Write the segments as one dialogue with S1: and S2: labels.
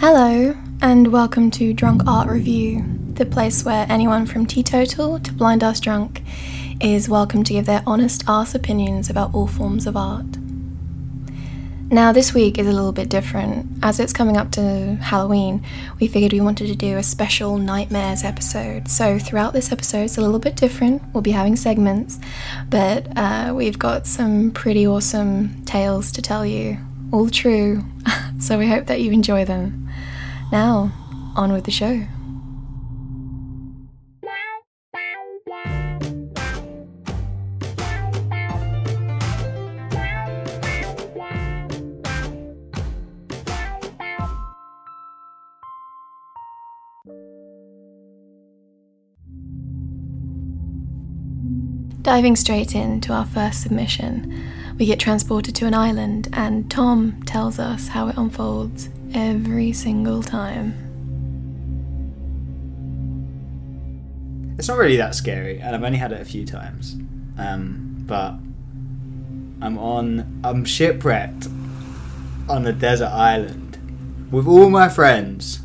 S1: Hello, and welcome to Drunk Art Review, the place where anyone from teetotal to blind ass drunk is welcome to give their honest ass opinions about all forms of art. Now, this week is a little bit different. As it's coming up to Halloween, we figured we wanted to do a special Nightmares episode. So, throughout this episode, it's a little bit different. We'll be having segments, but uh, we've got some pretty awesome tales to tell you. All true. so, we hope that you enjoy them. Now, on with the show. Diving straight into our first submission, we get transported to an island, and Tom tells us how it unfolds every single time.
S2: It's not really that scary, and I've only had it a few times. Um, but I'm on, I'm shipwrecked on a desert island with all my friends,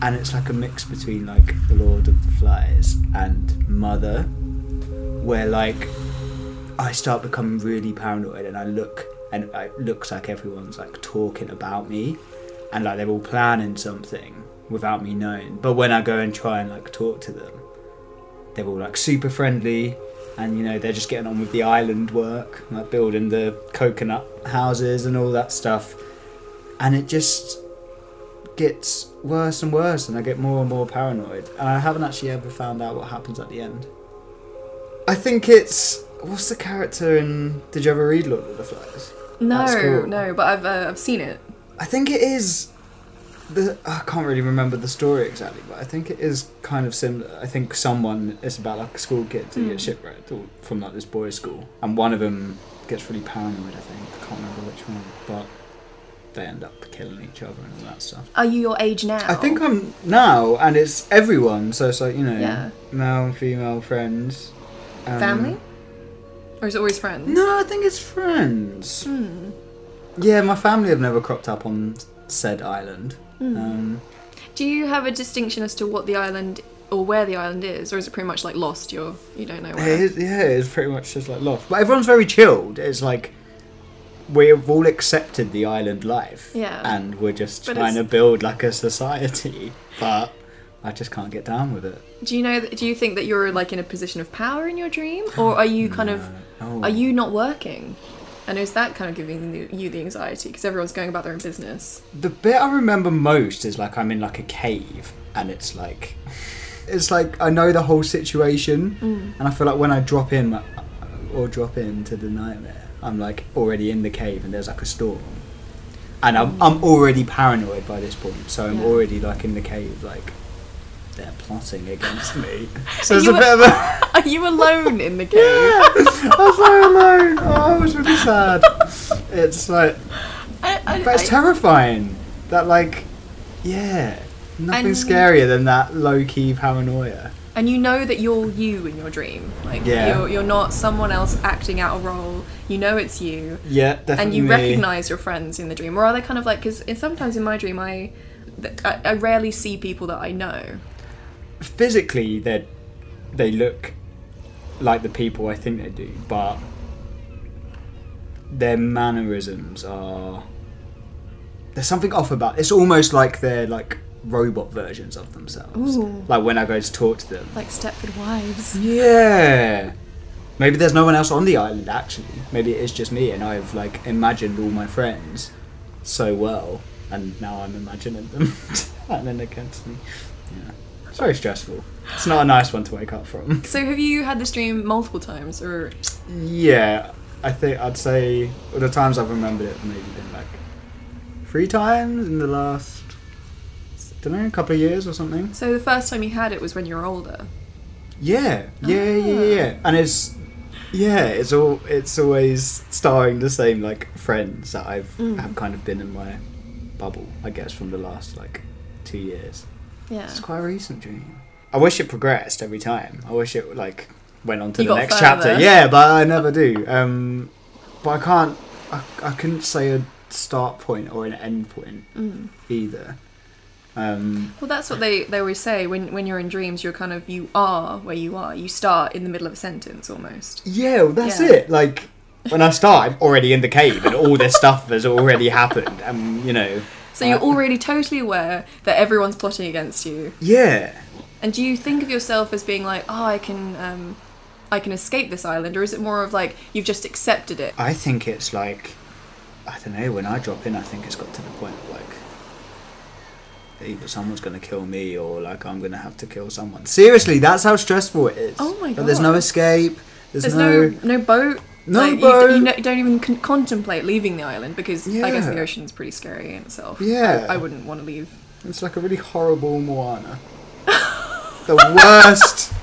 S2: and it's like a mix between like Lord of the Flies and Mother, where like I start becoming really paranoid, and I look, and it looks like everyone's like talking about me, and like they're all planning something without me knowing. But when I go and try and like talk to them, they're all like super friendly and you know they're just getting on with the island work like building the coconut houses and all that stuff and it just gets worse and worse and i get more and more paranoid and i haven't actually ever found out what happens at the end i think it's what's the character in did you ever read lord of the flies
S3: No,
S2: cool.
S3: no, but I've uh, I've seen it.
S2: I think it is the I can't really remember the story exactly, but I think it is kind of similar. I think someone it's about like a school kid who
S3: Mm.
S2: gets shipwrecked or from like this boys' school, and one of them gets really paranoid. I think I can't remember which one, but they end up killing each other and all that stuff.
S3: Are you your age now?
S2: I think I'm now, and it's everyone. So it's like you know,
S3: Yeah.
S2: male and female friends, um,
S3: family, or is it always friends?
S2: No, I think it's friends.
S3: Hmm.
S2: Yeah, my family have never cropped up on said island.
S3: Hmm.
S2: Um,
S3: Do you have a distinction as to what the island or where the island is, or is it pretty much like lost? You're you don't know
S2: It
S3: where.
S2: is, yeah, it's pretty much just like lost. But everyone's very chilled. It's like we've all accepted the island life.
S3: Yeah.
S2: And we're just
S3: But
S2: trying to build like a society. But I just can't get down with it.
S3: Do you know? Do you think that you're like in a position of power in your dream, or are you kind of
S2: No.
S3: are you not working? And is that kind of giving you the anxiety because everyone's going about their own business?
S2: The bit I remember most is like I'm in like a cave and it's like it's like I know the whole situation
S3: Mm.
S2: and I feel like when I drop in uh, or drop into the nightmare, I'm like already in the cave and there's like a storm. And I'm, I'm already paranoid by this point, so I'm
S3: Yeah.
S2: already like in the cave, like they're plotting against me. So it's a
S3: a-
S2: bit of a.
S3: Are you alone in the cave?
S2: I was so alone. Oh, I was really sad. It's like,
S3: I, I,
S2: but it's
S3: I-
S2: terrifying. That like, yeah, nothing
S3: And-
S2: scarier than that low key paranoia.
S3: and you know that you're you in your dream. Like
S2: Yeah.
S3: you're, you're not someone else acting out a role. You know it's you,
S2: Yeah, definitely.
S3: and you recognize your friends in the dream. Or are they kind of like? Because sometimes in my dream, I, I I rarely see people that I know.
S2: Physically they they look like the people I think they do, but their mannerisms are there's something off about. It's almost like they're like robot versions of themselves.
S3: Ooh.
S2: Like when I go to talk to them.
S3: Like Stepford Wives.
S2: Yeah. Maybe there's no one else on the island actually. Maybe it is just me and I've like imagined all my friends so well and now I'm imagining them standing against me. Yeah. It's very stressful. It's not a nice one to wake up from.
S3: So have you had this dream multiple times, or
S2: Yeah. I think I'd say the times I've remembered it maybe been like three times in the last don't know, a couple of years or something.
S3: so the first time you had it was when you were older?
S2: Yeah, yeah, yeah, yeah, yeah. And it's yeah, it's all it's always starring the same like friends that I've
S3: Mm.
S2: have kind of been in my bubble, I guess, from the last like two years.
S3: Yeah.
S2: It's quite a recent dream. I wish it progressed every time. I wish it like went on to
S3: You
S2: the next
S3: further.
S2: chapter. Yeah, but I never do. Um, but I can't. I, I couldn't say a start point or an end point
S3: Mm.
S2: either. Um,
S3: Well, that's what they, they always say when when you're in dreams. You're kind of you are where you are. You start in the middle of a sentence almost.
S2: yeah, well, that's
S3: Yeah.
S2: it. Like when I start, I'm already in the cave, and all this stuff has already happened, and you know,
S3: So you're
S2: Uh,
S3: already totally aware that everyone's plotting against you.
S2: yeah.
S3: And do you think of yourself as being like, oh, I can, um, I can escape this island, or is it more of like you've just accepted it?
S2: I think it's like, I don't know. When I drop in, I think it's got to the point of like, either someone's gonna kill me or like I'm gonna have to kill someone. Seriously, that's how stressful it is.
S3: Oh my
S2: Like, there's no escape. There's,
S3: There's
S2: no.
S3: no no boat.
S2: No
S3: like, you-. You, no- don't even con- contemplate leaving the island because I guess
S2: Yeah.
S3: the ocean's pretty scary in itself.
S2: Yeah.
S3: I, I wouldn't want to leave.
S2: It's like a really horrible Moana. the worst.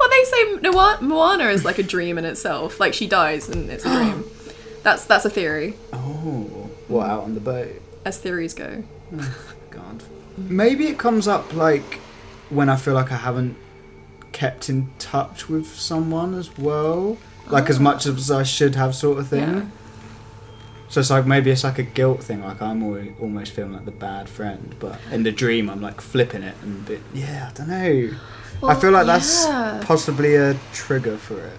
S3: Well, they say Moana, Moana is like a dream in itself. Like she dies and it's a dream. That's that's a theory,
S2: Oh, what out on the boat?
S3: as theories go. Hmm.
S2: God. Maybe it comes up like when I feel like I haven't kept in touch with someone as well, like as much as I should have, sort of thing.
S3: Yeah.
S2: So it's like maybe it's like a guilt thing. Like I'm always, almost feeling like the bad friend, but in the dream I'm like flipping it and bit. Yeah, I don't know. I feel like that's
S3: yeah.
S2: possibly a trigger for it.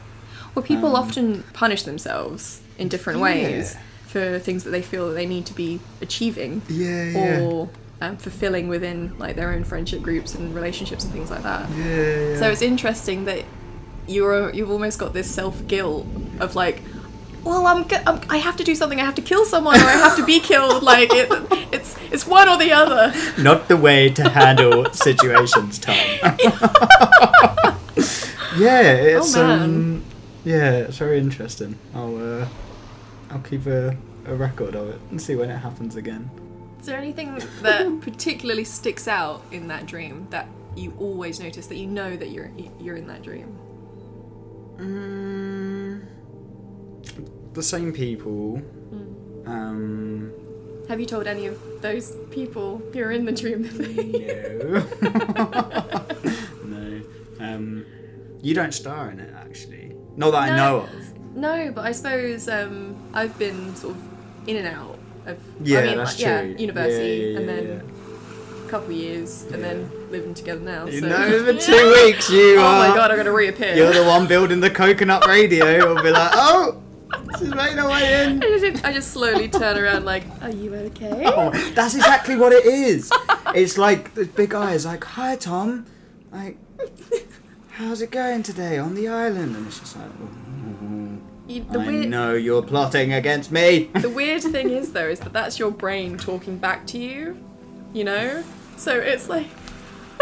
S3: Well, people
S2: Um,
S3: often punish themselves in different ways for things that they feel that they need to be achieving
S2: Yeah, yeah.
S3: or um, fulfilling within like their own friendship groups and relationships and things like that.
S2: yeah, yeah.
S3: So it's interesting that you're you've almost got this self guilt of like, well, I'm, I'm I have to do something. I have to kill someone or I have to be killed. Like it, it's it's one or the other.
S2: not the way to handle situations, Tom. yeah, it's
S3: Oh,
S2: um, yeah, it's very interesting. I'll uh, I'll keep a, a record of it and see when it happens again.
S3: Is there anything that particularly sticks out in that dream that you always notice that you know that you're you're in that dream?
S2: Mm, the same people.
S3: Hmm.
S2: Um,
S3: Have you told any of those people you're in the dream?
S2: no, no. Um, you don't star in it actually. Not that I
S3: No.
S2: know of.
S3: no, but I suppose um, I've been sort of in and out of
S2: Yeah,
S3: I mean,
S2: that's
S3: like, yeah, university
S2: Yeah, yeah,
S3: and then a couple of years and then living together now.
S2: You
S3: so.
S2: know, for two weeks you
S3: Oh
S2: are.
S3: my god, I'm gonna reappear.
S2: You're the one building the coconut radio. You'll be like, oh, she's making her way in.
S3: I just, I just slowly turn around like, are you okay?
S2: Oh, that's exactly what it is. It's like the big eyes, like, hi Tom, like, how's it going today on the island? And it's just like, "Oh,
S3: You-
S2: I
S3: weird,
S2: know you're plotting against me.
S3: The weird thing is though is that that's your brain talking back to you, you know. So it's like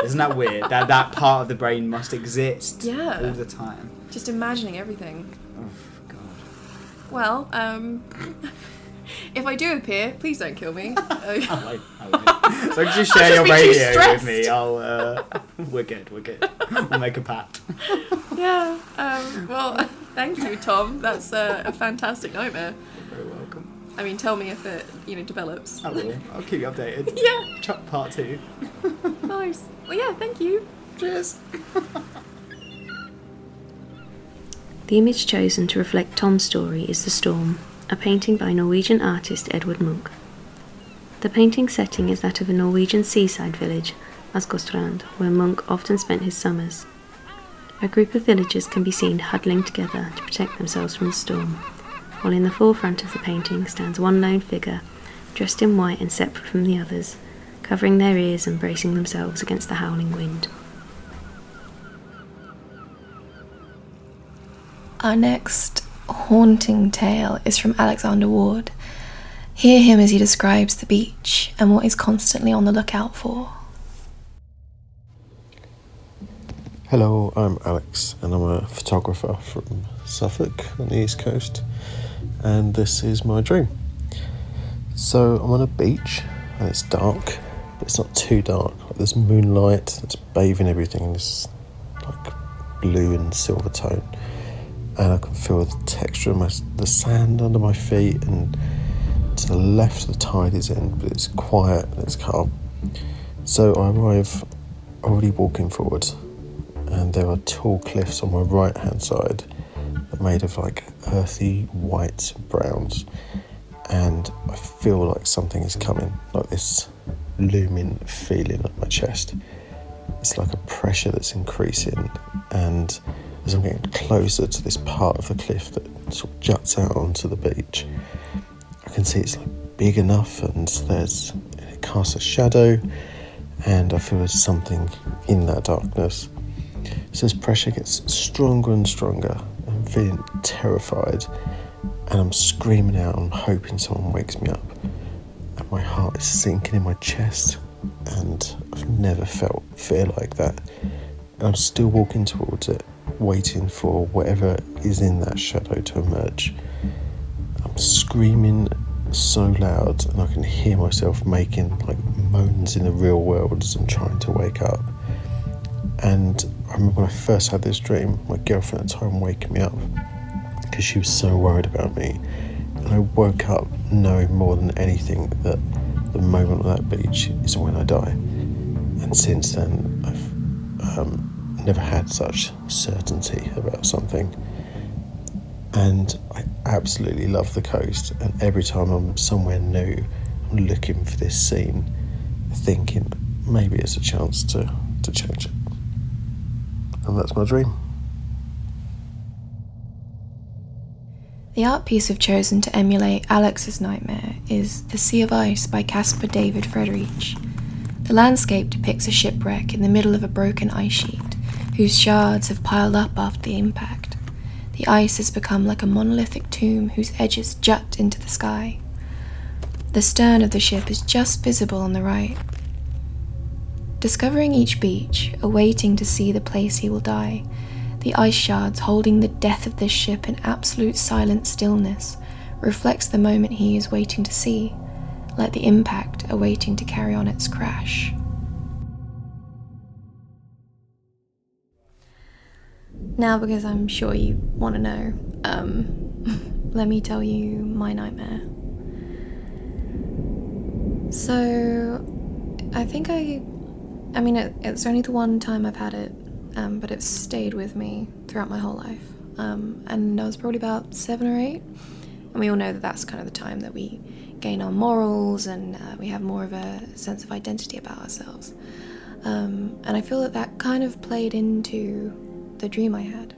S2: Isn't that weird? That that part of the brain must exist
S3: Yeah.
S2: all the time.
S3: just imagining everything.
S2: Oh God.
S3: Well, um, if I do appear, please don't kill me.
S2: I won't, I won't. So just share your radio with me. I'll. Uh, we're good. We're good. We'll make a pact.
S3: yeah. Um, well, thank you, Tom. That's uh, a fantastic nightmare.
S2: You're very welcome.
S3: I mean, tell me if it, you know, develops.
S2: I will. I'll keep you updated.
S3: Yeah.
S2: Chuck part two.
S3: Nice. Well, yeah. Thank you.
S2: Cheers.
S4: The image chosen to reflect Tom's story is The Storm, a painting by Norwegian artist Edward Munch. The painting setting is that of a Norwegian seaside village, Åsgårdstrand, where Munch often spent his summers. A group of villagers can be seen huddling together to protect themselves from the storm, while in the forefront of the painting stands one lone figure, dressed in white and separate from the others, covering their ears and bracing themselves against the howling wind.
S1: Our next haunting tale is from Alexander Ward. Hear him as he describes the beach and what he's constantly on the lookout for.
S5: Hello, I'm Alex, and I'm a photographer from Suffolk on the east coast, and this is my dream. So I'm on a beach, and it's dark, but it's not too dark. Like, there's moonlight that's bathing everything in this like blue and silver tone, and I can feel the texture of my, the sand under my feet, and to the left the tide is in, but it's quiet and it's calm. So I arrive already walking forward and there are tall cliffs on my right hand side that are made of like earthy white browns and I feel like something is coming like this
S6: looming feeling on my chest. It's like a pressure that's increasing, and as I'm getting closer to this part of the cliff that sort of juts out onto the beach, I can see it's like big enough, and there's it casts a shadow, and I feel there's something in that darkness. So this pressure gets stronger and stronger. I'm feeling terrified, and I'm screaming out. I'm hoping someone wakes me up, my heart is sinking in my chest, and I've never felt fear like that. I'm still walking towards it, waiting for whatever is in that shadow to emerge. I'm screaming so loud, and I can hear myself making like moans in the real world as I'm trying to wake up. And I remember when I first had this dream, my girlfriend at the time waking me up because she was so worried about me. I woke up knowing more than anything that the moment on that beach is when I die. And since then, I've um, never had such certainty about something. And I absolutely love the coast. And every time I'm somewhere new, I'm looking for this scene, thinking maybe it's a chance to, to change it. And that's my dream.
S1: The art piece I've chosen to emulate Alex's nightmare is The Sea of Ice by Caspar David Friedrich. The landscape depicts a shipwreck in the middle of a broken ice sheet, whose shards have piled up after the impact. The ice has become like a monolithic tomb whose edges jut into the sky. The stern of the ship is just visible on the right. Discovering each beach, awaiting to see the place he will die, the ice shards holding the death of this ship in absolute silent stillness reflects the moment he is waiting to see, like the impact awaiting to carry on its crash. Now, because I'm sure you want to know, um, let me tell you my nightmare. So, I think I. I mean, it, it's only the one time I've had it, um, but it stayed with me throughout my whole life. Um, and I was probably about seven or eight. And we all know that that's kind of the time that we gain our morals and uh, we have more of a sense of identity about ourselves. Um, and I feel that that kind of played into the dream I had.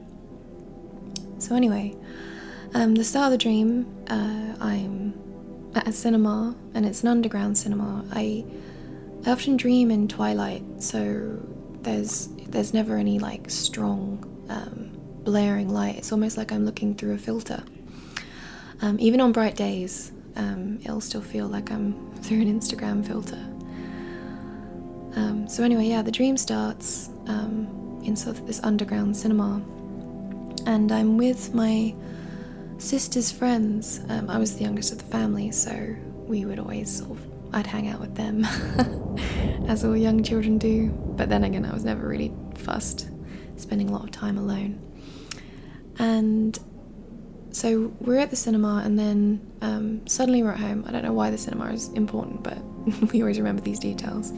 S1: So, anyway, um, the start of the dream, uh, I'm at a cinema and it's an underground cinema. I, I often dream in twilight, so there's there's never any like strong um, blaring light. It's almost like I'm looking through a filter. Um, even on bright days, um, it'll still feel like I'm through an Instagram filter. Um, so anyway, yeah, the dream starts um, in sort of this underground cinema, and I'm with my sister's friends. Um, I was the youngest of the family, so we would always sort of I'd hang out with them, as all young children do. But then again, I was never really fussed, spending a lot of time alone. And so we're at the cinema, and then um, suddenly we're at home. I don't know why the cinema is important, but we always remember these details.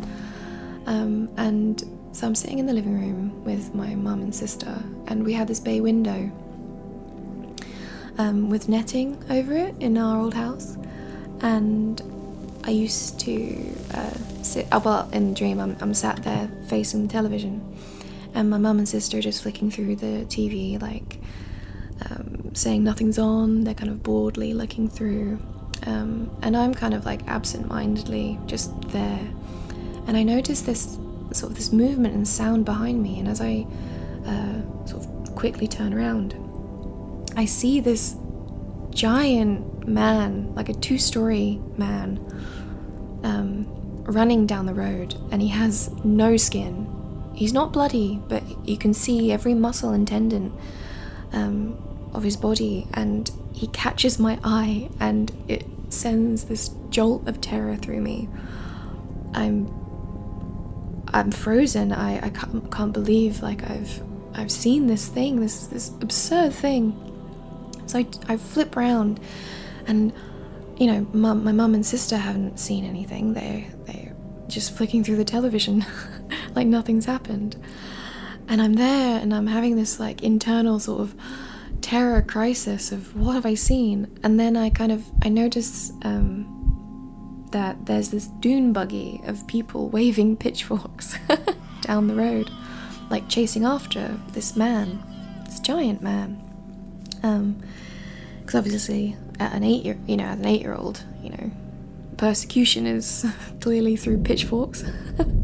S1: Um, and so I'm sitting in the living room with my mum and sister, and we had this bay window um, with netting over it in our old house. And I used to uh, sit, oh, well, in the dream, I'm, I'm sat there facing the television, and my mum and sister are just flicking through the TV, like um, saying nothing's on. They're kind of boredly looking through. Um, and I'm kind of like absent mindedly just there. And I notice this sort of this movement and sound behind me, and as I uh, sort of quickly turn around, I see this giant man, like a two story man, um, running down the road, and he has no skin. He's not bloody, but you can see every muscle and tendon um, of his body, and he catches my eye, and it sends this jolt of terror through me. I'm I'm frozen. I, I can't, can't believe like I've I've seen this thing, this this absurd thing. So I, I flip round, and you know, my mum and sister haven't seen anything. They they're just flicking through the television, like nothing's happened. And I'm there, and I'm having this like internal sort of terror crisis of what have I seen? And then I kind of I notice um, that there's this dune buggy of people waving pitchforks down the road, like chasing after this man, this giant man. Um, because obviously, at an eight year, you know, as an eight year old, you know, persecution is clearly through pitchforks.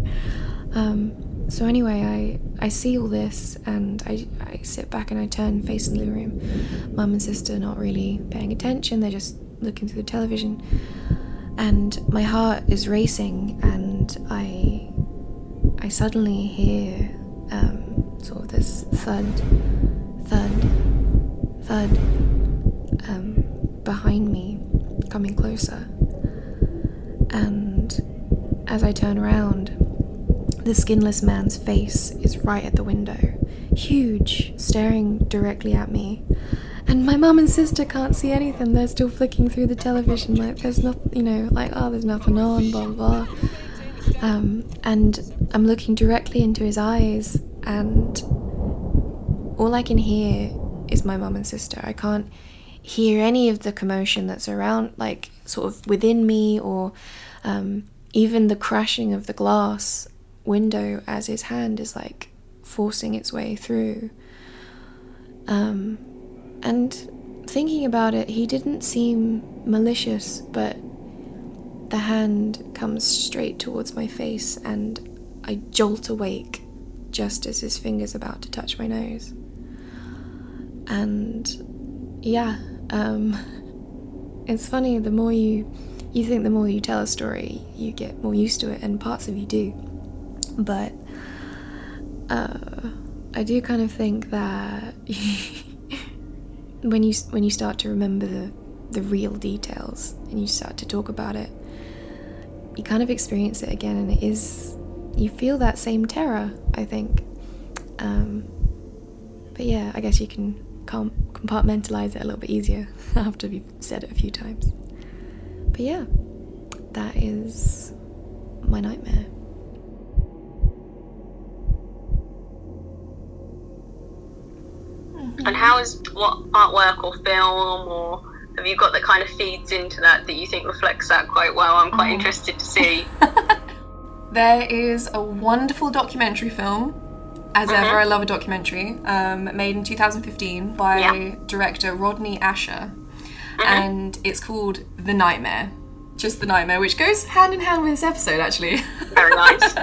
S1: um, so anyway, I I see all this and I I sit back and I turn facing the room. Mum and sister not really paying attention. They're just looking through the television, and my heart is racing and I I suddenly hear um, sort of this thud, thud, thud um, behind me, coming closer. And as I turn around, the skinless man's face is right at the window, huge, staring directly at me. And my mum and sister can't see anything. They're still flicking through the television, like there's nothing, you know, like oh, there's nothing on, blah blah. Um, and I'm looking directly into his eyes, and all I can hear is my mum and sister. I can't hear any of the commotion that's around, like sort of within me, or um, even the crashing of the glass window as his hand is like forcing its way through. Um, and thinking about it, he didn't seem malicious, but the hand comes straight towards my face, and I jolt awake just as his finger's about to touch my nose. And yeah, um, it's funny. The more you you think, the more you tell a story, you get more used to it, and parts of you do. But uh, I do kind of think that when you when you start to remember the the real details and you start to talk about it, you kind of experience it again, and it is you feel that same terror. I think. Um, but yeah, I guess you can compartmentalize it a little bit easier after you've said it a few times. But yeah, that is my nightmare.
S7: And how is what artwork or film or have you got that kind of feeds into that that you think reflects that quite well? I'm quite oh. interested to see.
S3: There is a wonderful documentary film. As ever, I love a documentary. Um, made in 2015 by
S7: Yeah.
S3: director Rodney Ascher, and it's called The Nightmare. Just The Nightmare, which goes hand in hand with this episode, actually.
S7: Very nice.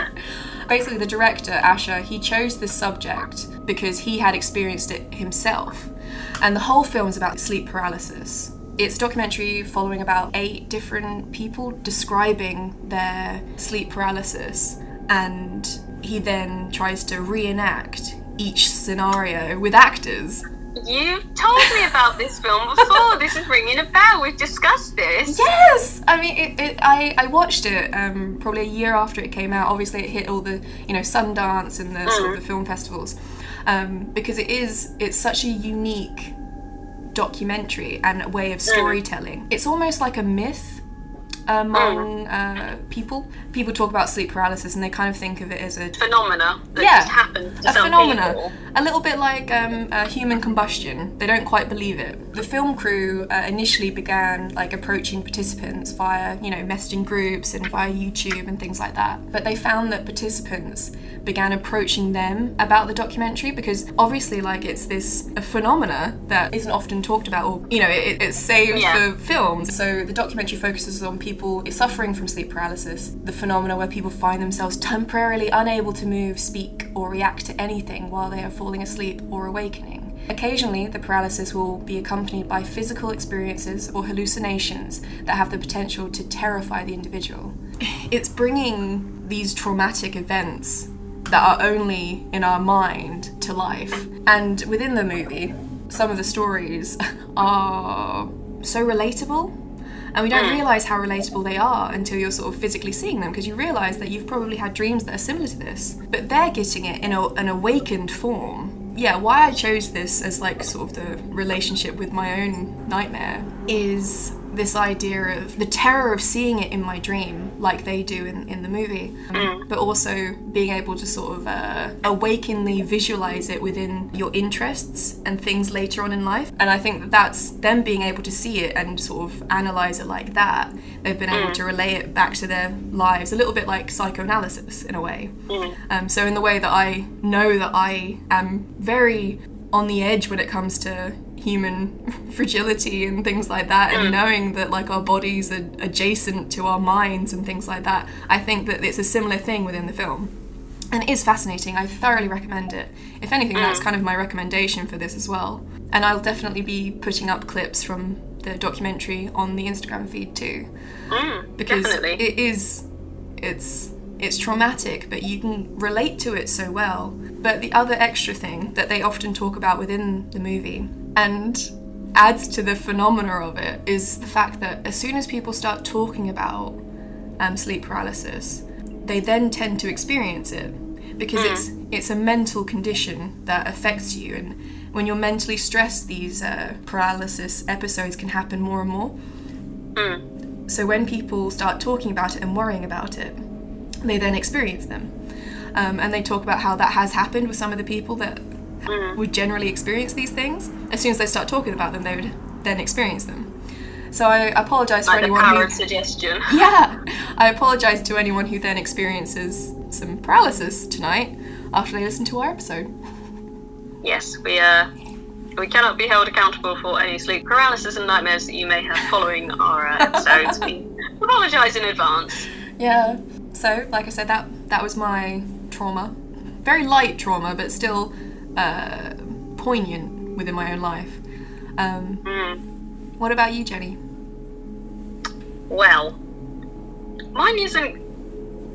S3: Basically, the director, Ascher, he chose this subject because he had experienced it himself. And the whole film is about sleep paralysis. It's a documentary following about eight different people describing their sleep paralysis, and he then tries to reenact each scenario with actors.
S7: You've told me about this film before. this is ringing a bell. We've discussed this.
S3: Yes, I mean, it, it, I I watched it um, probably a year after it came out. Obviously, it hit all the you know Sundance and the sort of the film festivals um, because it is it's such a unique documentary and a way of storytelling. It's almost like a myth among uh, people. People talk about sleep paralysis and they kind of think of it as a
S7: Phenomena that
S3: Yeah,
S7: just happens to
S3: a phenomena,
S7: people.
S3: a little bit like um, uh, human combustion. They don't quite believe it. The film crew uh, initially began like approaching participants via, you know, messaging groups and via YouTube and things like that. But they found that participants began approaching them about the documentary because obviously, like, it's this a phenomena that isn't often talked about, or you know, it, it's saved
S7: Yeah.
S3: for films. So the documentary focuses on people suffering from sleep paralysis, the phenomena where people find themselves temporarily unable to move, speak, or react to anything while they are falling asleep or awakening. Occasionally, the paralysis will be accompanied by physical experiences or hallucinations that have the potential to terrify the individual. It's bringing these traumatic events that are only in our mind to life. And within the movie, some of the stories are so relatable. And we don't mm. realize how relatable they are until you're sort of physically seeing them because you realize that you've probably had dreams that are similar to this. But they're getting it in a, an awakened form. Yeah, why I chose this as like sort of the relationship with my own nightmare is this idea of the terror of seeing it in my dream, like they do in, in the movie, um, but also being able to sort of uh, awakeningly visualize it within your interests and things later on in life. And I think that that's them being able to see it and sort of analyze it like that. They've been able to relay it back to their lives, a little bit like psychoanalysis in a way. Um, so, in the way that I know that I am very on the edge when it comes to human fragility and things like that and mm. knowing that like our bodies are adjacent to our minds and things like that i think that it's a similar thing within the film. And it is fascinating. I thoroughly recommend it. If anything that's mm. kind of my recommendation for this as well. And i'll definitely be putting up clips from the documentary on the instagram feed too. Mm, because
S7: definitely.
S3: it is it's it's traumatic but you can relate to it so well. But the other extra thing that they often talk about within the movie and adds to the phenomena of it is the fact that as soon as people start talking about um, sleep paralysis they then tend to experience it because it's it's a mental condition that affects you. And when you're mentally stressed these uh, paralysis episodes can happen more and more. So when people start talking about it and worrying about it, they then experience them. Um, and they talk about how that has happened with some of the people that would generally experience these things. As soon as they start talking about them, they would then experience them. So I apologize for
S7: Like the
S3: anyone
S7: power
S3: who
S7: suggestion.
S3: yeah, I apologize to anyone who then experiences some paralysis tonight after they listen to our episode.
S7: Yes, we uh, we cannot be held accountable for any sleep paralysis and nightmares that you may have following our uh, episodes. we apologise in advance.
S3: Yeah. So, like I said, that that was my trauma. Very light trauma, but still uh, poignant within my own life. Um, What about you, Jenny?
S7: Well, mine isn't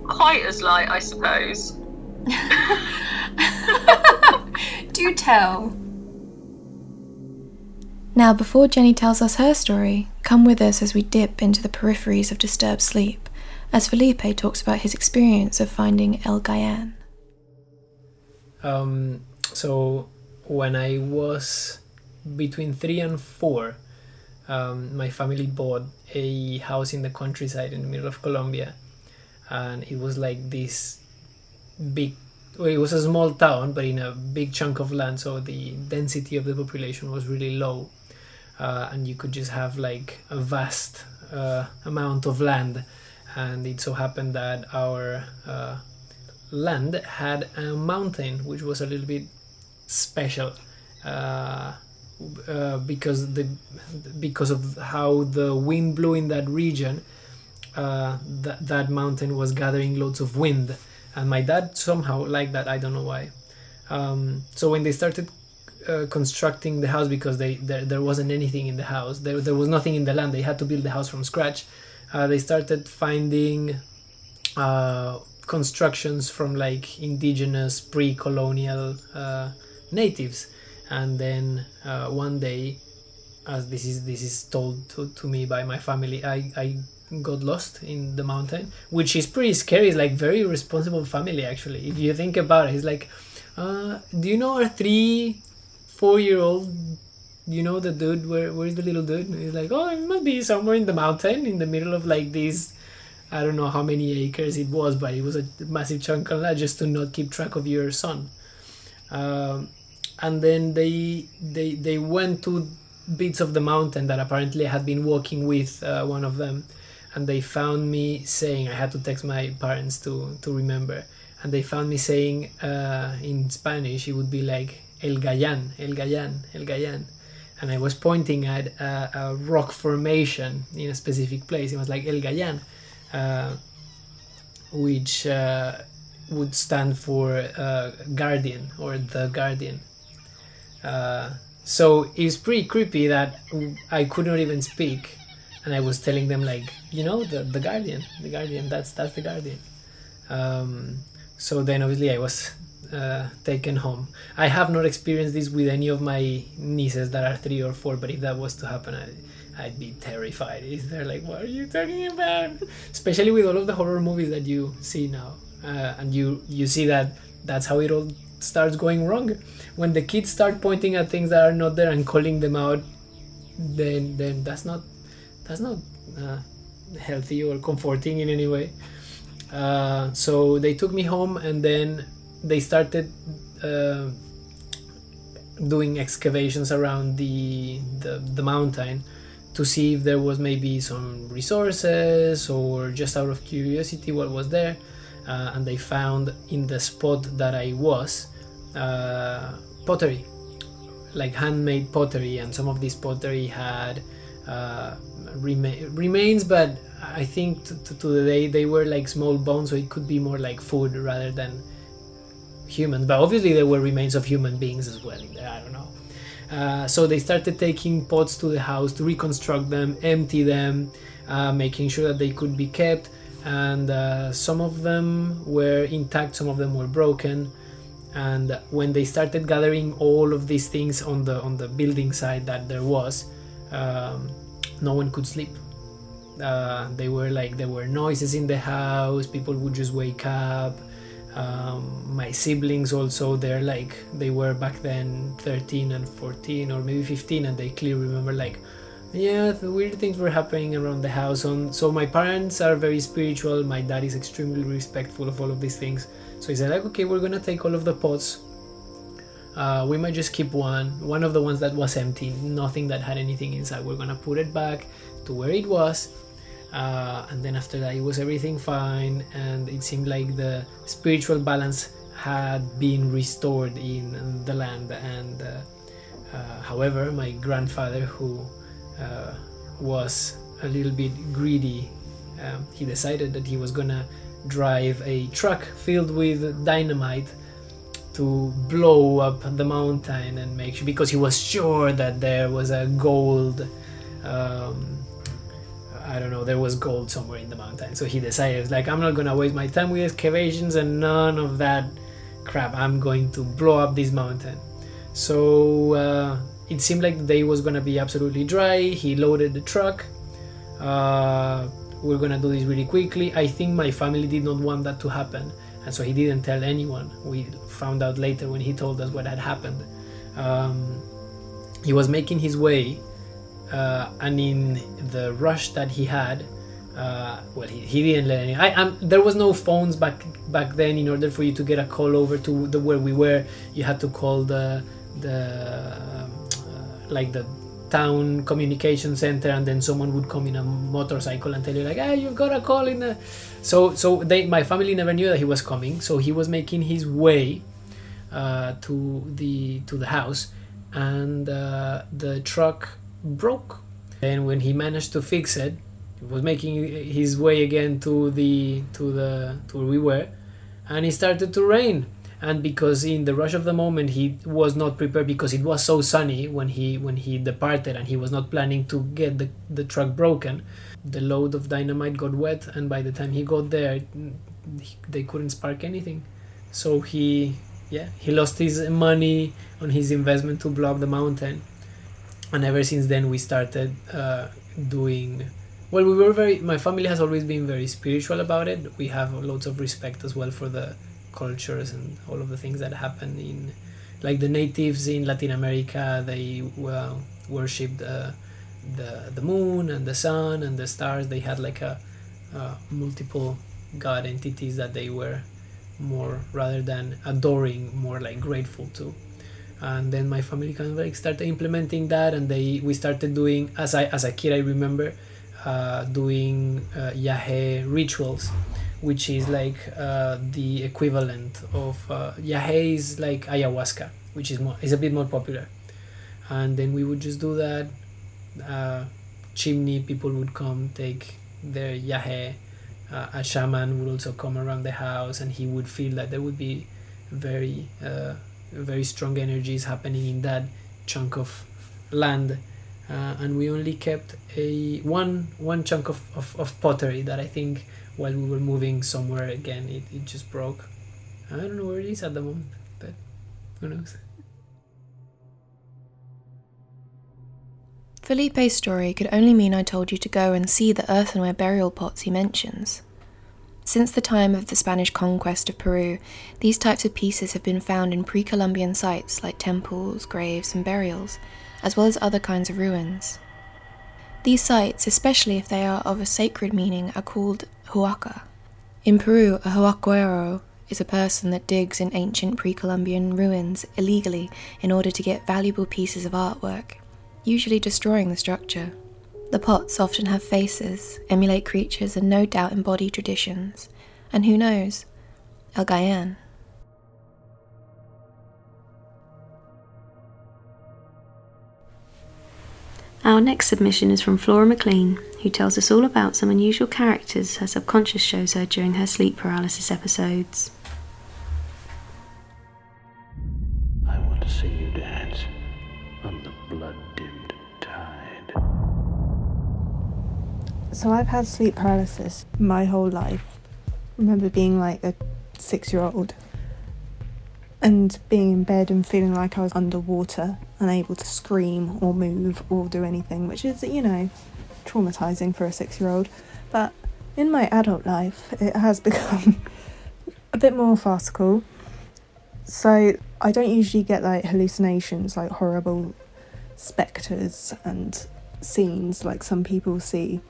S7: quite as light, I suppose.
S3: Do tell.
S1: Now, before Jenny tells us her story, come with us as we dip into the peripheries of disturbed sleep, as Felipe talks about his experience of finding El Gayan.
S8: Um, so when I was between three and four, um, my family bought a house in the countryside in the middle of Colombia, and it was like this big. Well, it was a small town, but in a big chunk of land, so the density of the population was really low, uh, and you could just have like a vast uh, amount of land. And it so happened that our uh, land had a mountain which was a little bit special uh, uh, because the because of how the wind blew in that region uh, that that mountain was gathering loads of wind. And my dad somehow liked that. I don't know why. Um, so when they started uh, constructing the house because they there, there wasn't anything in the house there, there was nothing in the land they had to build the house from scratch uh, they started finding uh, constructions from like indigenous pre-colonial uh, natives. And then uh, one day as this is this is told to, to me by my family I, I got lost in the mountain which is pretty scary. It's like very responsible family actually. If you think about it it's like uh, do you know our three four year old you know the dude where where's the little dude? He's like oh it must be somewhere in the mountain in the middle of like this I don't know how many acres it was, but it was a massive chunk of land just to not keep track of your son. Um, and then they they they went to bits of the mountain that apparently I had been walking with uh, one of them, and they found me saying I had to text my parents to to remember, and they found me saying uh, in Spanish it would be like El Gayan, El Gayan, El Gayan. And I was pointing at a, a rock formation in a specific place. It was like El Gayan uh, which uh, would stand for uh, guardian or the guardian. Uh, so it's pretty creepy that I could not even speak, and I was telling them like, you know, the the guardian, the guardian. That's that's the guardian. Um, so then obviously I was uh, taken home. I have not experienced this with any of my nieces that are three or four, but if that was to happen, I, I'd be terrified. Is they're like, what are you talking about? Especially with all of the horror movies that you see now, uh, and you you see that that's how it all starts going wrong. When the kids start pointing at things that are not there and calling them out, then then that's not that's not uh, healthy or comforting in any way. Uh, so they took me home, and then they started uh, doing excavations around the, the the mountain to see if there was maybe some resources or just out of curiosity what was there. Uh, and they found in the spot that I was uh, pottery, like handmade pottery, and some of this pottery had uh, rema- remains, but I think to, to, the day they were like small bones, so it could be more like food rather than human. But obviously there were remains of human beings as well in there. I don't know. Uh, so they started taking pots to the house to reconstruct them, empty them, uh, making sure that they could be kept. And uh, some of them were intact, some of them were broken. And when they started gathering all of these things on the on the building side that there was, um, no one could sleep. Uh, they were like there were noises in the house. People would just wake up um, my siblings also they're like they were back then 13 and 14 or maybe 15 and they clearly remember like yeah the weird things were happening around the house on so my parents are very spiritual my dad is extremely respectful of all of these things so he said like okay we're gonna take all of the pots. Uh, we might just keep one one of the ones that was empty nothing that had anything inside. We're gonna put it back to where it was uh, and then after that it was everything fine and it seemed like the spiritual balance had been restored in the land. And uh, uh, however my grandfather who uh, was a little bit greedy um, he decided that he was gonna drive a truck filled with dynamite to blow up the mountain and make sure because he was sure that there was a gold um, I don't know, there was gold somewhere in the mountain. So he decided, like, I'm not gonna waste my time with excavations and none of that crap. I'm going to blow up this mountain. So uh, it seemed like the day was gonna be absolutely dry. He loaded the truck. Uh, we're gonna do this really quickly. I think my family did not want that to happen, and so he didn't tell anyone. We found out later when he told us what had happened. Um, he was making his way uh, and in the rush that he had, uh, well, he, he didn't let any. I, um, there was no phones back back then. In order for you to get a call over to the where we were, you had to call the the uh, like the town communication center, and then someone would come in a motorcycle and tell you like, "Hey, you've got a call in the." So so they my family never knew that he was coming. So he was making his way uh, to the to the house, and uh, the truck broke. And when he managed to fix it, he was making his way again to the to the to where we were, and it started to rain. And because in the rush of the moment he was not prepared because it was so sunny when he when he departed and he was not planning to get the, the truck broken, the load of dynamite got wet and by the time he got there, they couldn't spark anything. So he yeah he lost his money on his investment to blow up the mountain. And ever since then we started uh, doing well we were very my family has always been very spiritual about it. We have lots of respect as well for the cultures and all of the things that happen in like the natives in latin america they worshipped uh, the the moon and the sun and the stars. They had like a uh, multiple god entities that they were more rather than adoring more like grateful to. And then my family kind of like started implementing that and they we started doing as i as a kid i remember uh, doing uh, yahe rituals which is like uh, the equivalent of uh, is like ayahuasca which is more is a bit more popular. And then we would just do that. Uh, chimney people would come take their yahe uh, a shaman would also come around the house and he would feel that there would be very uh, very strong energies happening in that chunk of land. Uh, and we only kept a one one chunk of, of, of pottery that I think while we were moving somewhere again it, it just broke I don't know where it is at the moment but who knows
S1: Felipe's story could only mean I told you to go and see the earthenware burial pots he mentions. Since the time of the Spanish conquest of Peru, these types of pieces have been found in pre Columbian sites like temples, graves, and burials, as well as other kinds of ruins. These sites, especially if they are of a sacred meaning, are called huaca. In Peru, a huaquero is a person that digs in ancient pre Columbian ruins illegally in order to get valuable pieces of artwork, usually destroying the structure. The pots often have faces, emulate creatures, and no doubt embody traditions. And who knows? El Gayan.
S4: Our next submission is from Flora McLean, who tells us all about some unusual characters her subconscious shows her during her sleep paralysis episodes.
S9: I want to see you dance on the blood dimmed tide.
S10: So I've had sleep paralysis my whole life. I remember being like a six year old and being in bed and feeling like I was underwater, unable to scream or move or do anything, which is, you know, traumatizing for a six year old. But in my adult life, it has become a bit more farcical. So I don't usually get like hallucinations, like horrible spectres and scenes like some people see.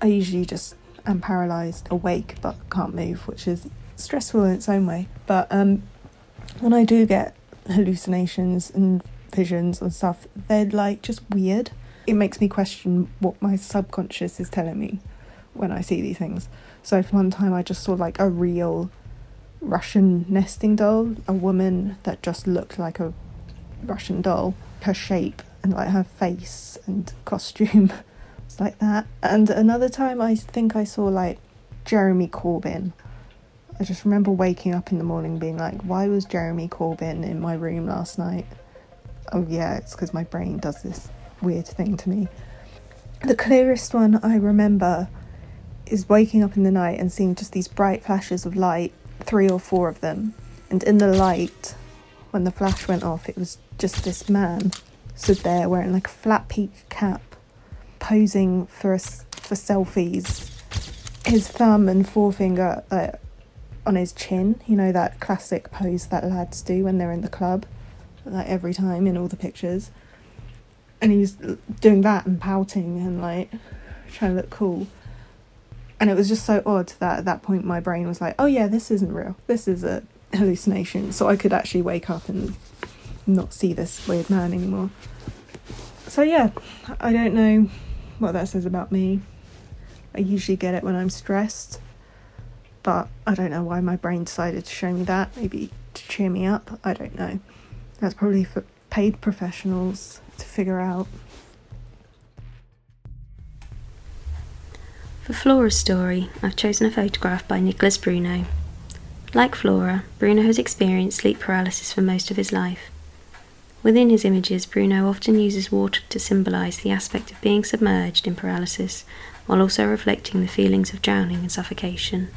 S10: I usually just am paralyzed, awake but can't move, which is stressful in its own way. But um, when I do get hallucinations and visions and stuff, they're like just weird. It makes me question what my subconscious is telling me when I see these things. So one time I just saw like a real Russian nesting doll, a woman that just looked like a Russian doll. Her shape and like her face and costume was like that. And another time I think I saw like Jeremy Corbyn. I just remember waking up in the morning being like, why was Jeremy Corbyn in my room last night? Oh, yeah, it's because my brain does this weird thing to me. The clearest one I remember is waking up in the night and seeing just these bright flashes of light, three or four of them. And in the light, when the flash went off, it was just this man stood there wearing like a flat peak cap, posing for us for selfies. His thumb and forefinger uh, on his chin, you know that classic pose that lads do when they're in the club, like every time in all the pictures. And he's doing that and pouting and like trying to look cool. And it was just so odd that at that point my brain was like, oh yeah, this isn't real. This is a hallucination. So I could actually wake up and not see this weird man anymore. So yeah, I don't know what that says about me. I usually get it when I'm stressed, but I don't know why my brain decided to show me that. Maybe to cheer me up. I don't know. That's probably for paid professionals to figure out.
S4: For Flora's story, I've chosen a photograph by Nicolas Bruno. Like Flora, Bruno has experienced sleep paralysis for most of his life. Within his images, Bruno often uses water to symbolise the aspect of being submerged in paralysis, while also reflecting the feelings of drowning and suffocation.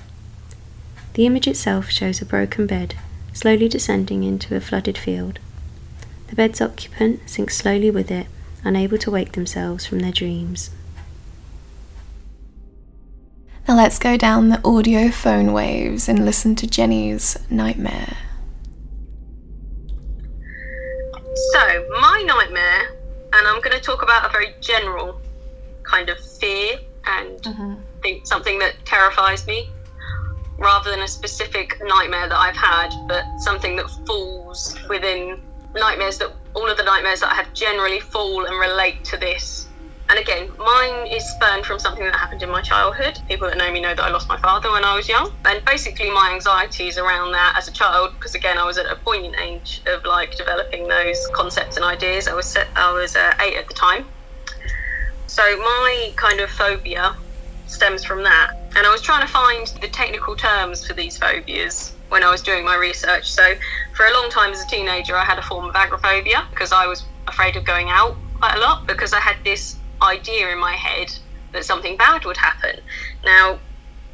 S4: The image itself shows a broken bed, slowly descending into a flooded field. The bed's occupant sinks slowly with it, unable to wake themselves from their dreams.
S1: Now let's go down the audio phone waves and listen to Jenny's nightmare.
S7: So, my nightmare, and I'm going to talk about a very general kind of fear and mm-hmm. think something that terrifies me, rather than a specific nightmare that I've had, but something that falls within nightmares that all of the nightmares that I have generally fall and relate to this. And again, mine is spurned from something that happened in my childhood. People that know me know that I lost my father when I was young. And basically, my anxieties around that as a child, because again, I was at a poignant age of like developing those concepts and ideas. I was set, I was uh, eight at the time. So my kind of phobia stems from that. And I was trying to find the technical terms for these phobias when I was doing my research. So for a long time as a teenager, I had a form of agoraphobia because I was afraid of going out quite a lot because I had this idea in my head that something bad would happen. Now,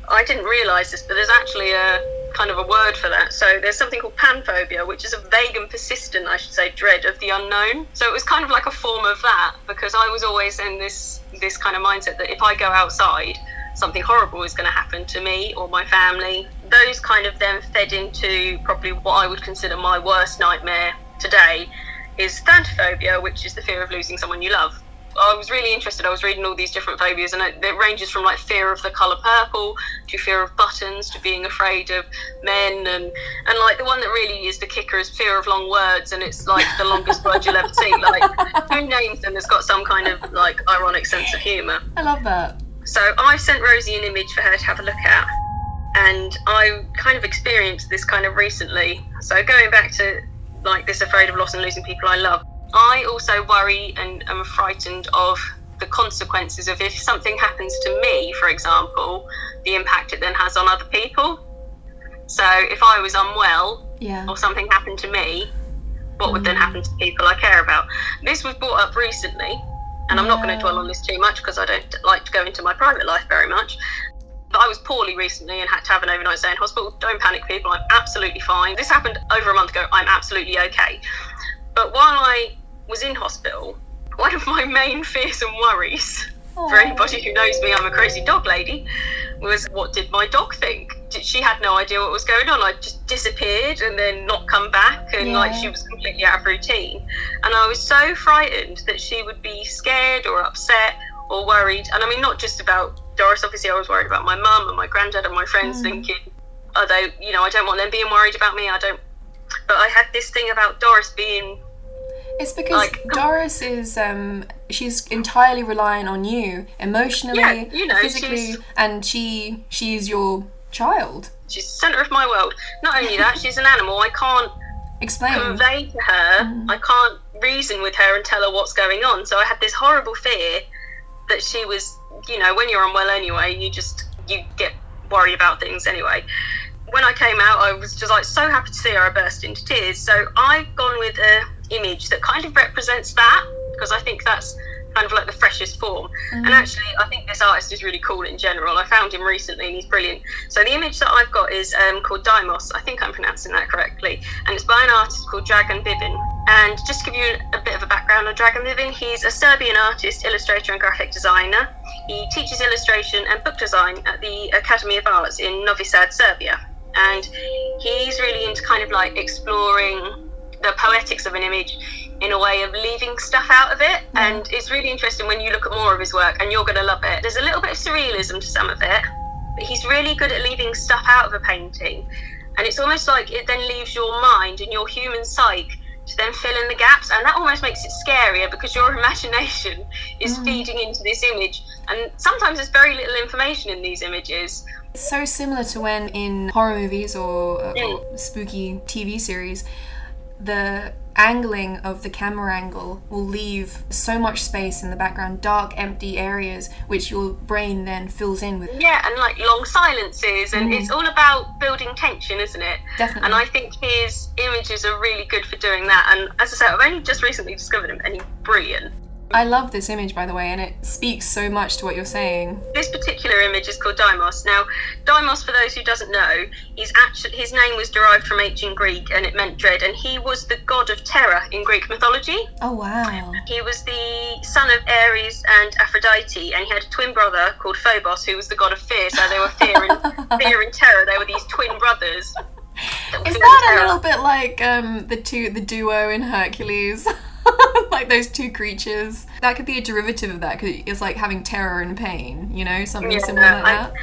S7: I didn't realise this, but there's actually a kind of a word for that. So there's something called panphobia, which is a vague and persistent, I should say, dread of the unknown. So it was kind of like a form of that because I was always in this this kind of mindset that if I go outside, something horrible is going to happen to me or my family. Those kind of then fed into probably what I would consider my worst nightmare today is thanatophobia, which is the fear of losing someone you love. I was really interested. I was reading all these different phobias, and it, it ranges from like fear of the color purple to fear of buttons to being afraid of men, and and like the one that really is the kicker is fear of long words, and it's like the longest word you'll ever see. Like who names them has got some kind of like ironic sense of humor.
S3: I love that.
S7: So I sent Rosie an image for her to have a look at, and I kind of experienced this kind of recently. So going back to like this afraid of loss and losing people I love, I also worry and am frightened of the consequences of if something happens to me, for example, the impact it then has on other people. So if I was unwell
S3: Yeah.
S7: or something happened to me, what would then mm-hmm. happen to people I care about? This was brought up recently, and I'm not going to dwell on this too much because I don't like to go into my private life very much. I was poorly recently and had to have an overnight stay in hospital. Don't panic, people. I'm absolutely fine. This happened over a month ago. I'm absolutely okay. But while I was in hospital, one of my main fears and worries, for anybody who knows me, I'm a crazy dog lady, was what did my dog think? Did- She had no idea what was going on. I just disappeared and then not come back, and like she was completely out of routine. And I was so frightened that she would be scared or upset or worried. And I mean, not just about Doris, obviously, I was worried about my mum and my granddad and my friends thinking, are they, you know, I don't want them being worried about me. I don't. But I had this thing about Doris being
S3: It's because
S7: Like-
S3: Doris is um she's entirely reliant on you emotionally,
S7: Yeah, you know,
S3: physically, and she she's your child.
S7: she's the centre of my world. Not only that, she's an animal. I can't
S3: Explain.
S7: convey to her, I can't reason with her and tell her what's going on. So I had this horrible fear that she was, you know, when you're unwell anyway, you just you get worried about things anyway. When I came out, I was just like so happy to see her. I burst into tears. So I've gone with a image that kind of represents that because I think that's kind of like the freshest form. And actually, I think this artist is really cool in general. I found him recently and he's brilliant. So the image that I've got is um, called Deimos. I think I'm pronouncing that correctly. And it's by an artist called Dragan Bibin. And just to give you a bit of a background on Dragan Bibin, he's a Serbian artist, illustrator, and graphic designer. He teaches illustration and book design at the Academy of Arts in Novi Sad, Serbia. And he's really into kind of like exploring the poetics of an image in a way of leaving stuff out of it. And it's really interesting when you look at more of his work, and you're going to love it. There's a little bit of surrealism to some of it, but he's really good at leaving stuff out of a painting. And it's almost like it then leaves your mind and your human psyche to then fill in the gaps. And that almost makes it scarier because your imagination is feeding into this image. And sometimes there's very little information in these images.
S3: It's so similar to when in horror movies or, uh,
S7: Mm.
S3: or spooky TV series, the angling of the camera angle will leave so much space in the background, dark, empty areas, which your brain then fills in with.
S7: Yeah, and like long silences, and mm. it's all about building tension, isn't it?
S3: Definitely.
S7: And I think his images are really good for doing that. And as I said, I've only just recently discovered him, and he's brilliant.
S3: I love this image, by the way, and it speaks so much to what you're saying.
S7: This particular image is called Deimos. Now, Deimos, for those who doesn't know, is actually his name was derived from ancient Greek, and it meant dread. And he was the god of terror in Greek mythology.
S3: Oh, wow.
S7: He was the son of Ares and Aphrodite, and he had a twin brother called Phobos, who was the god of fear. So they were fear and fear and terror. They were these twin brothers.
S3: Is that a little bit like um, the two, the duo in Hercules? like those two creatures. That could be a derivative of that because it's like having terror and pain. You know, something
S7: Yeah,
S3: similar like
S7: I-
S3: that.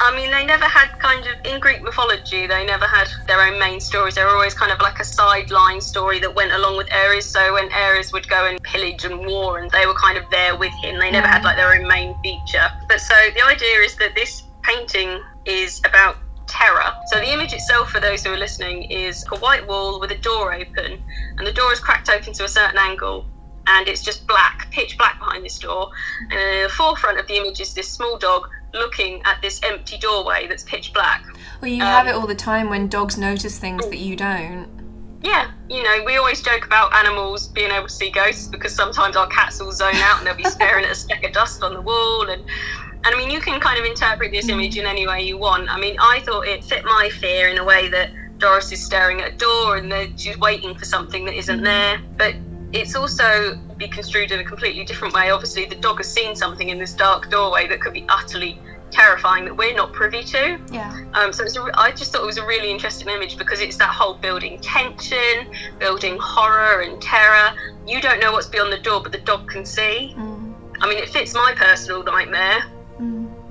S7: I mean, they never had kind of in Greek mythology. They never had their own main stories. They were always kind of like a sideline story that went along with Ares. So when Ares would go and pillage and war, and they were kind of there with him. They never had mm. like their own main feature. But so the idea is that this painting is about terror. So the image itself, for those who are listening, is a white wall with a door open, and the door is cracked open to a certain angle. And it's just black, pitch black behind this door. And in the forefront of the image is this small dog looking at this empty doorway that's pitch black.
S3: Well, you have
S7: um,
S3: it all the time when dogs notice things that you don't.
S7: Yeah, you know, we always joke about animals being able to see ghosts because sometimes our cats will zone out and they'll be staring at a speck of dust on the wall and and I mean you can kind of interpret this mm. image in any way you want. I mean I thought it fit my fear in a way that Doris is staring at a door and that she's waiting for something that isn't mm. there. But it's also be construed in a completely different way. Obviously the dog has seen something in this dark doorway that could be utterly terrifying that we're not privy to.
S3: Yeah.
S7: Um, so it's a, I just thought it was a really interesting image because it's that whole building tension, building horror and terror. You don't know what's beyond the door, but the dog can see. Mm. I mean, it fits my personal nightmare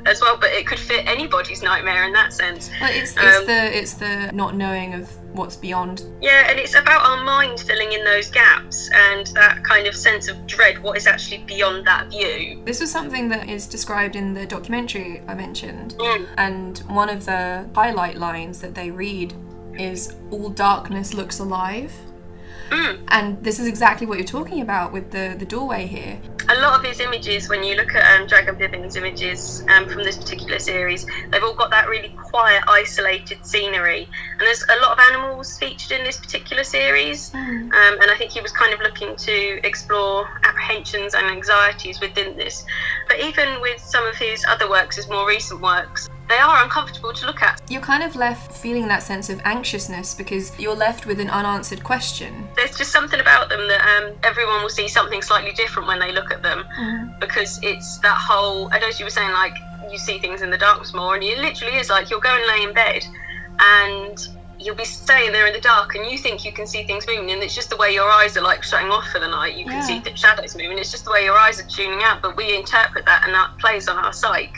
S7: as well, but it could fit anybody's nightmare in that sense.
S3: Well, it's, it's
S7: Um,
S3: the it's the not knowing of what's beyond.
S7: Yeah, and it's about our mind filling in those gaps and that kind of sense of dread, what is actually beyond that view.
S3: This was something that is described in the documentary I mentioned,
S7: Mm.
S3: and one of the highlight lines that they read is "All darkness looks alive."
S7: Mm.
S3: And this is exactly what you're talking about with the, the doorway here.
S7: A lot of his images, when you look at um, Dragan Bibin's images um, from this particular series, they've all got that really quiet, isolated scenery. And there's a lot of animals featured in this particular series. Um, and I think he was kind of looking to explore apprehensions and anxieties within this. But even with some of his other works, his more recent works, they are uncomfortable to look at.
S3: You're kind of left feeling that sense of anxiousness because you're left with an unanswered question.
S7: There's just something about them that um, everyone will see something slightly different when they look at them because it's that whole, I know you were saying like you see things in the darkness more, and it literally is like you'll go and lay in bed and you'll be staying there in the dark and you think you can see things moving and it's just the way your eyes are like shutting off for the night you can
S3: Yeah.
S7: see the shadows moving it's just the way your eyes are tuning out but we interpret that and that plays on our psyche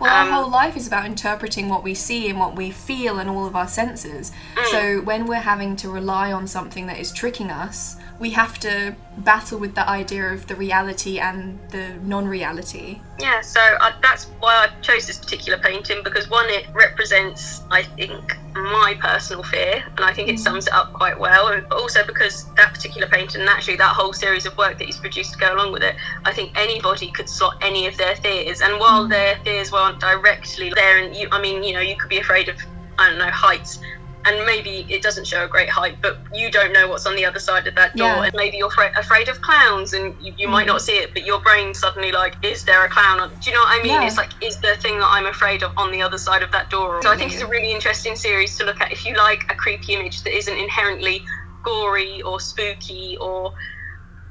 S3: Well,
S7: Um,
S3: our whole life is about interpreting what we see and what we feel and all of our senses.
S7: Mm.
S3: So when we're having to rely on something that is tricking us, we have to battle with the idea of the reality and the non-reality.
S7: Yeah, so I, that's why I chose this particular painting because one, it represents, I think, my personal fear, and I think it mm. sums it up quite well. And also because that particular painting, and actually that whole series of work that he's produced to go along with it, I think anybody could slot any of their fears. And while mm. their fears weren't directly there, and you, I mean, you know, you could be afraid of, I don't know, heights. And maybe it doesn't show a great height, but you don't know what's on the other side of that door.
S3: Yeah.
S7: And maybe you're fra- afraid of clowns, and you, you might not mm. see it, but your brain suddenly like, is there a clown? On? Do you know what I mean?
S3: Yeah.
S7: It's like, is the thing that I'm afraid of on the other side of that door? So I think it's a really interesting series to look at if you like a creepy image that isn't inherently gory or spooky, or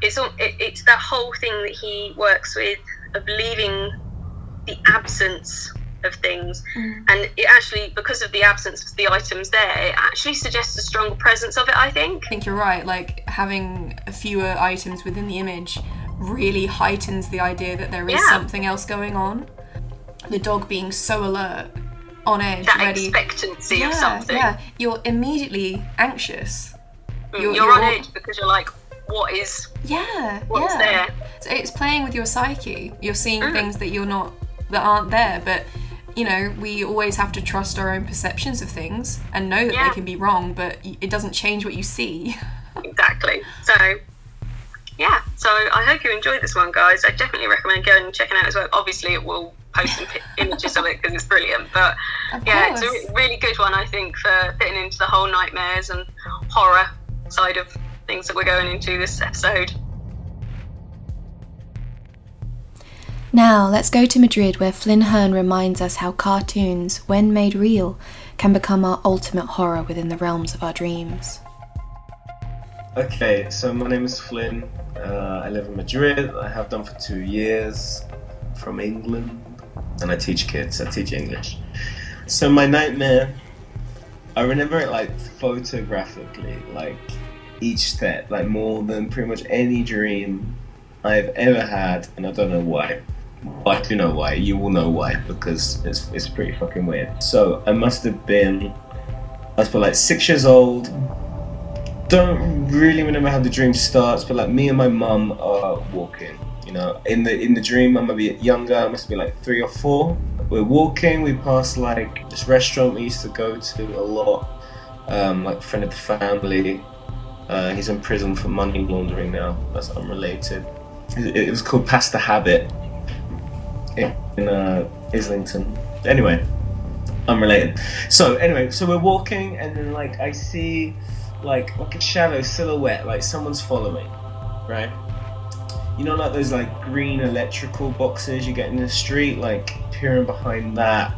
S7: it's all, it, it's that whole thing that he works with of leaving the absence of things and it actually because of the absence of the items there it actually suggests a stronger presence of it i think
S3: I think you're right, like having fewer items within the image really heightens the idea that there is
S7: Yeah.
S3: something else going on. The dog being so alert, on edge,
S7: that
S3: ready.
S7: expectancy
S3: yeah,
S7: of something
S3: yeah, you're immediately anxious.
S7: Mm,
S3: You're-
S7: you're,
S3: you're
S7: on
S3: all-
S7: edge because you're like what is
S3: Yeah,
S7: What's
S3: yeah.
S7: there?
S3: So it's playing with your psyche. You're seeing
S7: Mm.
S3: things that you're not that aren't there, but you know, we always have to trust our own perceptions of things and know that
S7: Yeah.
S3: they can be wrong, but it doesn't change what you see.
S7: exactly. So yeah. So i hope you enjoyed this one guys. I definitely recommend going and checking out his work obviously it will post some images of it because it's brilliant but
S3: Of
S7: yeah it's a really good one i think for fitting into the whole nightmares and horror side of things that we're going into this episode
S1: Now, let's go to Madrid, where Flynn Hearn reminds us how cartoons, when made real, can become our ultimate horror within the realms of our dreams.
S11: Okay, so my name is Flynn. Uh, I live in Madrid. I have done for two years from England, and I teach kids. I teach English. So my nightmare, I remember it like photographically, like each step, like more than pretty much any dream I've ever had, and I don't know why. I do know why. You will know why because it's it's pretty fucking weird. So I must have been, I was like six years old don't really remember how the dream starts, but like me and my mum are walking. You know, in the in the dream, I'm a bit younger. I must be like three or four. We're walking. We pass like this restaurant we used to go to a lot. Um, like friend of the family. Uh, he's in prison for money laundering now. That's unrelated. It, it was called Past the Habit in, uh, Islington. Anyway, unrelated. So anyway, so we're walking, and then like I see like like a shadow silhouette, like someone's following, right? You know, like those like green electrical boxes you get in the street, like peering behind that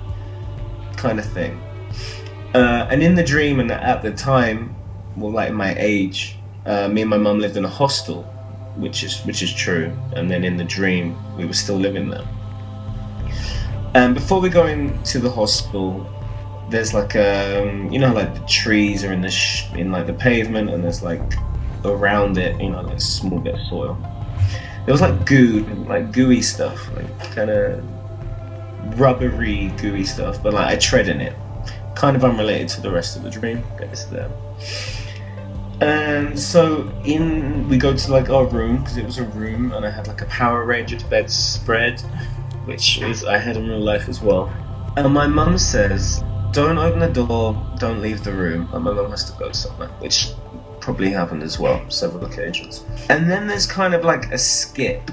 S11: kind of thing. Uh, and in the dream, and at the time, well, like my age, uh, me and my mum lived in a hostel, which is which is true. And then in the dream, we were still living there. And before we go into the hospital, there's like um you know like the trees are in the sh- in like the pavement and there's like around it you know like a small bit of soil It was like goo, like gooey stuff, like kind of rubbery, gooey stuff. But like I tread in it, kind of unrelated to the rest of the dream. Guess there. And so in we go to like our room because it was a room, and I had like a Power Ranger bedspread, which is I had in real life as well. And my mum says, "Don't open the door, don't leave the room." And my mum has to go somewhere, which probably happened as well, several occasions. And then there's kind of like a skip.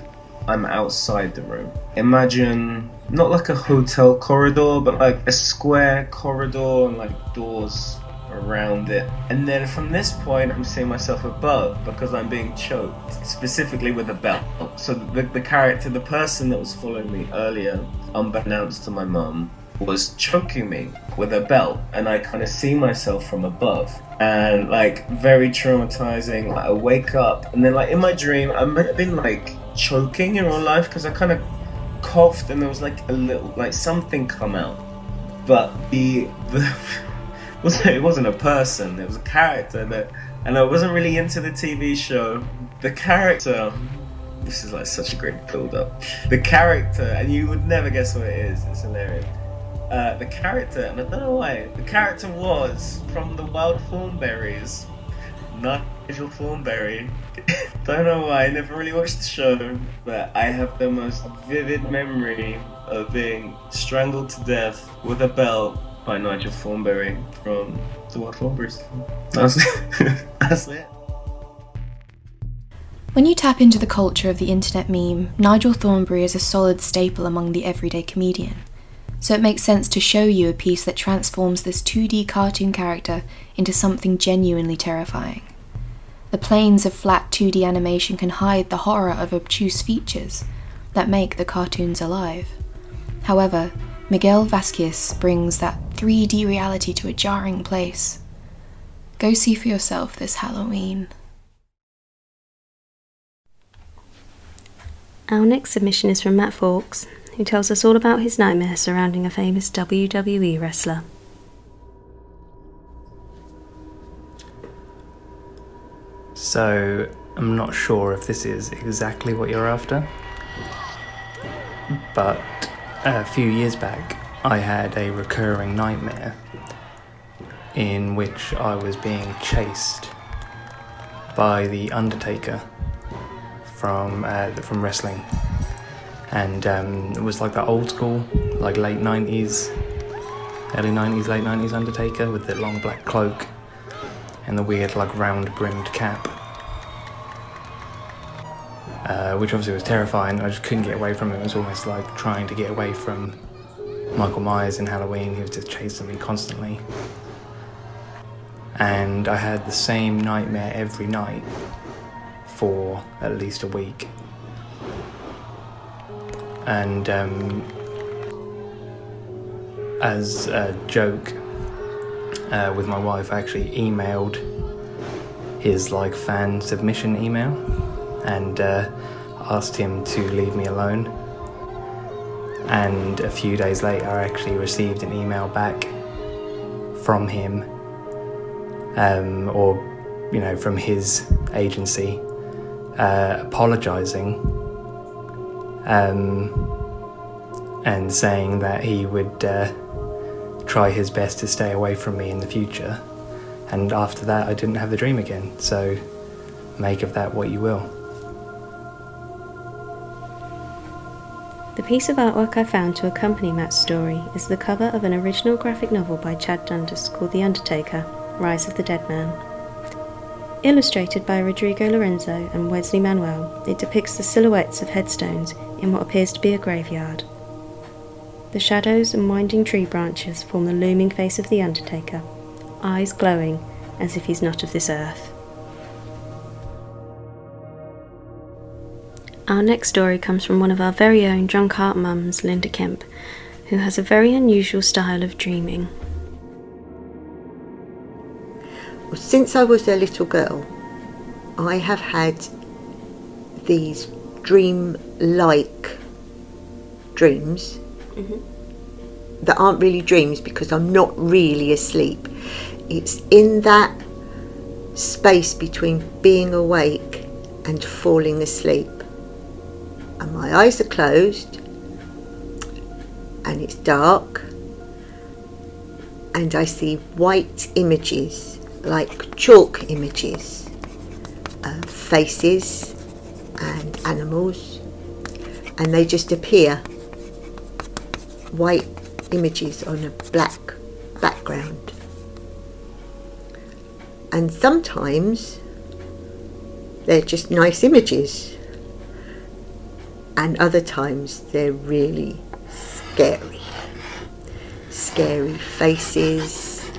S11: I'm outside the room. Imagine not like a hotel corridor, but like a square corridor and like doors around it. And then from this point, I'm seeing myself above because I'm being choked, specifically with a belt. So the, the character, the person that was following me earlier, unbeknownst to my mum, was choking me with a belt, and I kind of see myself from above, and like very traumatizing. Like I wake up, and then like in my dream, I might have been like choking in real life because I kind of coughed, and there was like a little like something come out, but the the it wasn't a person, it was a character that, and I wasn't really into the TV show. The character this is like such a great build up. The character, and you would never guess what it is, it's hilarious. Uh, the character, and I don't know why, the character was from the Wild Thornberrys, Nigel Thornberry. don't know why, I never really watched the show, but I have the most vivid memory of being strangled to death with a belt by Nigel Thornberry from the Wild Thornberrys. That's, that's it.
S1: When you tap into the culture of the internet meme, Nigel Thornberry is a solid staple among the everyday comedian so it makes sense to show you a piece that transforms this 2D cartoon character into something genuinely terrifying. The planes of flat 2D animation can hide the horror of obtuse features that make the cartoons alive. However, Miguel Vasquez brings that 3D reality to a jarring place. Go see for yourself this Halloween.
S4: Our next submission is from Matt Fawkes, who tells us all about his nightmare surrounding a famous WWE wrestler.
S12: So, I'm not sure if this is exactly what you're after, but a few years back, I had a recurring nightmare in which I was being chased by the Undertaker from uh, from wrestling and um, it was like that old school, like late 90s, early 90s, late 90s Undertaker with the long black cloak and the weird, like round brimmed cap. Uh, which obviously was terrifying. I just couldn't get away from it. It was almost like trying to get away from Michael Myers in Halloween. He was just chasing me constantly. And I had the same nightmare every night for at least a week and um, as a joke uh, with my wife, I actually emailed his like fan submission email and uh, asked him to leave me alone. And a few days later, I actually received an email back from him, um, or you know, from his agency, uh, apologizing um, and saying that he would uh, try his best to stay away from me in the future. And after that, I didn't have the dream again. So make of that what you will.
S4: The piece of artwork I found to accompany Matt's story is the cover of an original graphic novel by Chad Dundas called The Undertaker Rise of the Dead Man. Illustrated by Rodrigo Lorenzo and Wesley Manuel, it depicts the silhouettes of headstones in what appears to be a graveyard. The shadows and winding tree branches form the looming face of the Undertaker, eyes glowing as if he's not of this earth. Our next story comes from one of our very own drunk art mums, Linda Kemp, who has a very unusual style of dreaming.
S13: Since I was a little girl, I have had these dream like dreams mm-hmm. that aren't really dreams because I'm not really asleep. It's in that space between being awake and falling asleep and my eyes are closed. And it's dark. And I see white images like chalk images of faces and animals. And they just appear. White images on a black background. And sometimes they're just nice images and other times they're really scary. Scary faces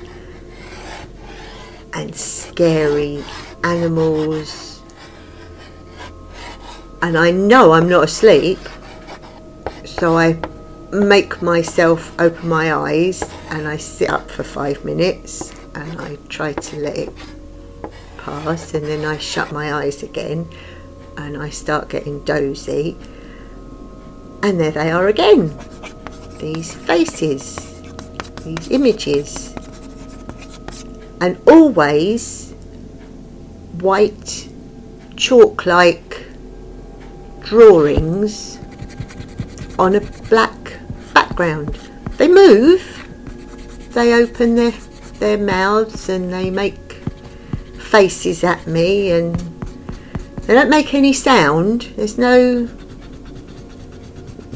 S13: and scary animals. And I know I'm not asleep so I make myself open my eyes and I sit up for five minutes and I try to let it pass. And then I shut my eyes again and I start getting dozy and there they are again. These faces these images. And always white chalk like drawings on a black background. They move they open their their mouths and they make faces at me and they don't make any sound. There's no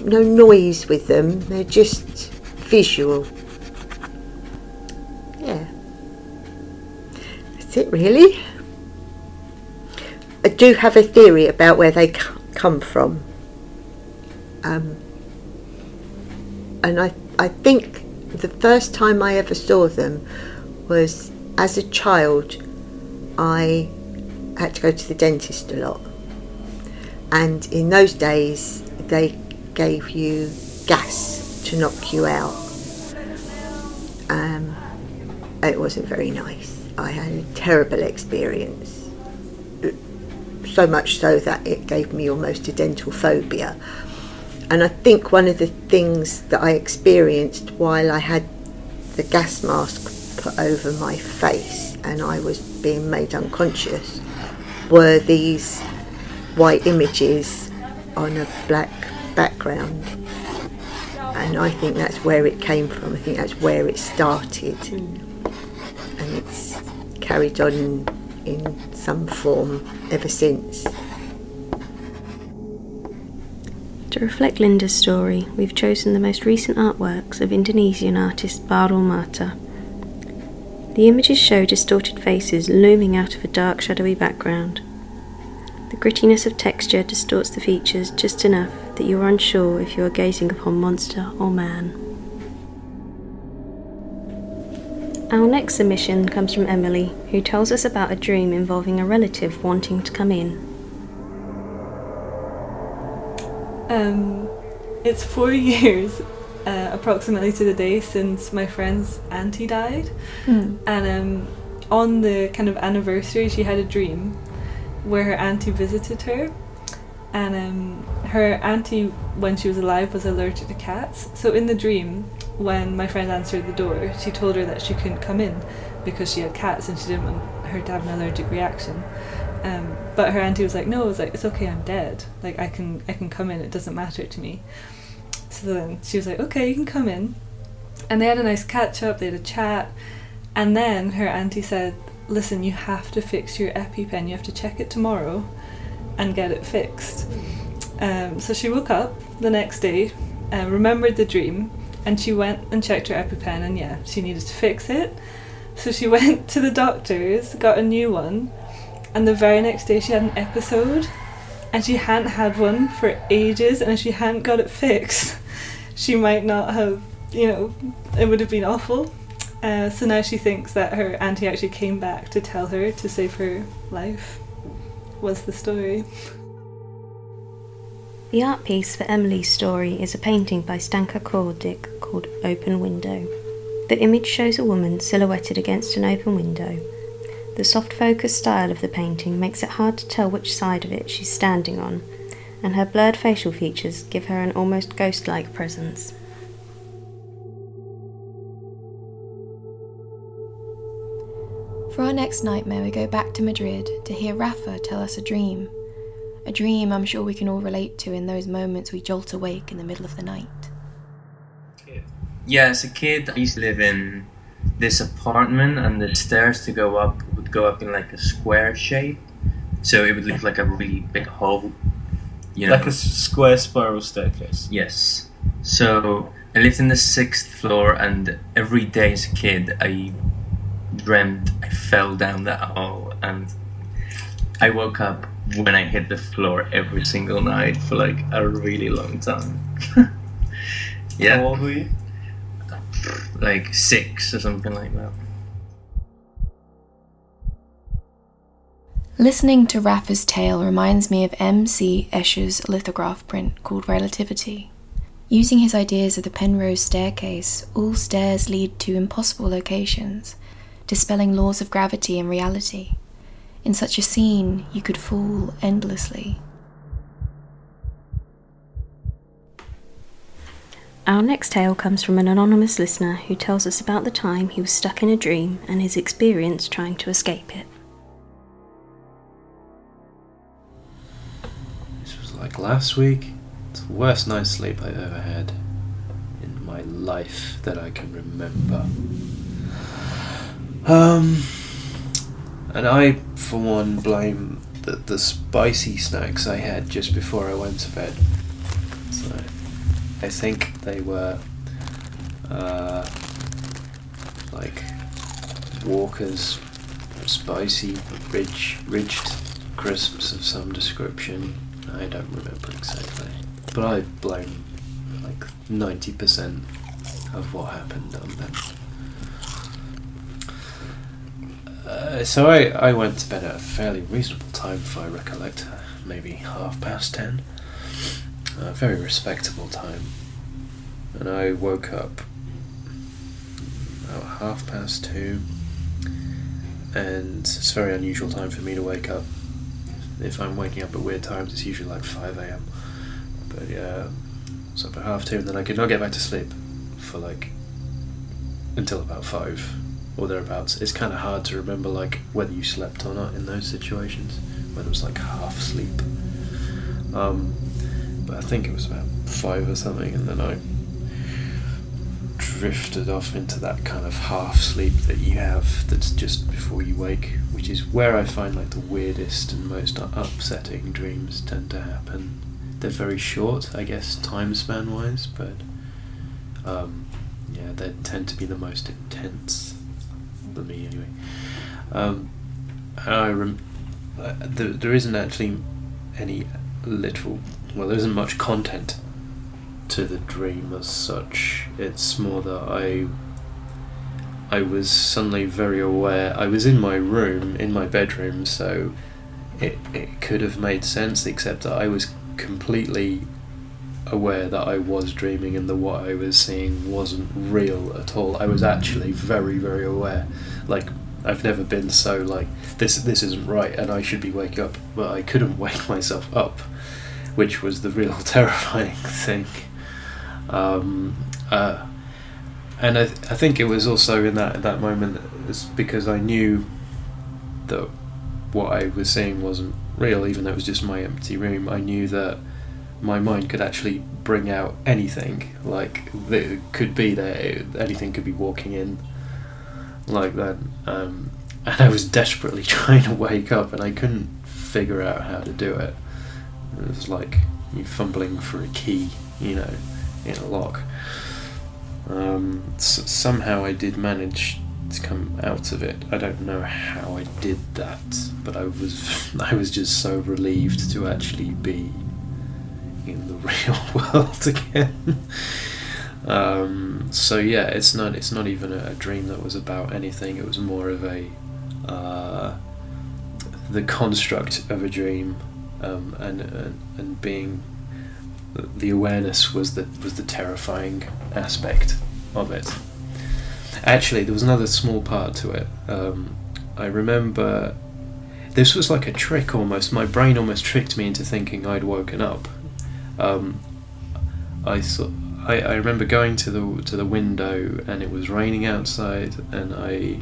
S13: no noise with them. They're just visual. Yeah. That's it really. I do have a theory about where they come from. Um, and I, I think the first time I ever saw them was as a child, I had to go to the dentist a lot. And in those days, they gave you gas to knock you out. Um, it wasn't very nice. I had a terrible experience. So much so that it gave me almost a dental phobia. And I think one of the things that I experienced while I had the gas mask put over my face and I was being made unconscious were these white images on a black background. And I think that's where it came from. I think that's where it started. And it's carried on in some form ever since.
S4: To reflect Linda's story, we've chosen the most recent artworks of Indonesian artist Barul Mata. The images show distorted faces looming out of a dark, shadowy background. The grittiness of texture distorts the features just enough that you are unsure if you are gazing upon monster or man. Our next submission comes from Emily, who tells us about a dream involving a relative wanting to come in.
S14: Um, it's four years, uh, approximately to the day, since my friend's auntie died.
S10: Mm.
S14: And um, on the kind of anniversary, she had a dream where her auntie visited her. And um, her auntie, when she was alive, was allergic to cats. So in the dream, when my friend answered the door, she told her that she couldn't come in because she had cats and she didn't want her to have an allergic reaction. Um, but her auntie was like, no, it was like it's okay, I'm dead. Like I can I can come in. It doesn't matter to me. So then she was like, okay, you can come in. And they had a nice catch up. They had a chat, and then her auntie said, listen, you have to fix your EpiPen. You have to check it tomorrow, and get it fixed. Um, so she woke up the next day, uh, remembered the dream, and she went and checked her EpiPen, and yeah, she needed to fix it. So she went to the doctor's, got a new one, and the very next day she had an episode and she hadn't had one for ages and if she hadn't got it fixed she might not have you know it would have been awful uh, so now she thinks that her auntie actually came back to tell her to save her life was the story
S4: The art piece for Emily's story is a painting by Stanka Kordik called Open Window. The image shows a woman silhouetted against an open window. The soft focus style of the painting makes it hard to tell which side of it she's standing on, and her blurred facial features give her an almost ghost like presence.
S1: For our next nightmare, we go back to Madrid to hear Rafa tell us a dream. A dream I'm sure we can all relate to in those moments we jolt awake in the middle of the night.
S15: Yeah, as a kid, I used to live in this apartment, and the stairs to go up would go up in like a square shape. So it would look like a really big hole. You know?
S11: Like a square spiral staircase.
S15: Yes. So I lived in the sixth floor, and every day as a kid, I dreamt I fell down that hole, and I woke up when I hit the floor every single night for like a really long time. yeah.
S11: How old were you?
S15: Like six or something like that.
S1: Listening to Rafa's tale reminds me of M.C. Escher's lithograph print called Relativity. Using his ideas of the Penrose staircase, all stairs lead to impossible locations, dispelling laws of gravity and reality. In such a scene, you could fall endlessly.
S4: Our next tale comes from an anonymous listener who tells us about the time he was stuck in a dream and his experience trying to escape it.
S5: This was like last week. It's the worst night's sleep I've ever had in my life that I can remember. Um, and I, for one, blame the, the spicy snacks I had just before I went to bed. So, I think they were uh, like Walker's spicy, ridge, ridged crisps of some description. I don't remember exactly, but I blame like ninety percent of what happened on them. Uh, so I, I went to bed at a fairly reasonable time, if I recollect, maybe half past ten. A very respectable time. And I woke up about half past two, and it's a very unusual time for me to wake up. If I'm waking up at weird times, it's usually like 5 a.m. But yeah, it's up at half two, and then I could not get back to sleep for like until about five or thereabouts. It's kind of hard to remember like whether you slept or not in those situations when it was like half sleep. Um, but I think it was about five or something, and then I drifted off into that kind of half sleep that you have that's just before you wake, which is where I find like the weirdest and most upsetting dreams tend to happen. They're very short, I guess, time span wise, but um, yeah, they tend to be the most intense for me anyway. Um, I rem- uh, there, there isn't actually any literal, well, there isn't much content to the dream as such. It's more that I I was suddenly very aware. I was in my room, in my bedroom, so it it could have made sense, except that I was completely aware that I was dreaming and that what I was seeing wasn't real at all. I was actually very, very aware. Like I've never been so like this this isn't right and I should be waking up, but I couldn't wake myself up, which was the real terrifying thing. Um, uh, and I, th- I think it was also in that that moment because I knew that what I was seeing wasn't real, even though it was just my empty room. I knew that my mind could actually bring out anything, like it could be there. Anything could be walking in, like that. Um, and I was desperately trying to wake up, and I couldn't figure out how to do it. It was like you fumbling for a key, you know, in a lock. Um, s- somehow I did manage to come out of it. I don't know how I did that, but I was I was just so relieved to actually be in the real world again. um, so yeah, it's not it's not even a, a dream that was about anything. It was more of a uh, the construct of a dream, um, and, and and being the awareness was the was the terrifying aspect of it. Actually, there was another small part to it. Um, I remember this was like a trick almost. My brain almost tricked me into thinking I'd woken up. Um, I thought I, I remember going to the to the window and it was raining outside, and I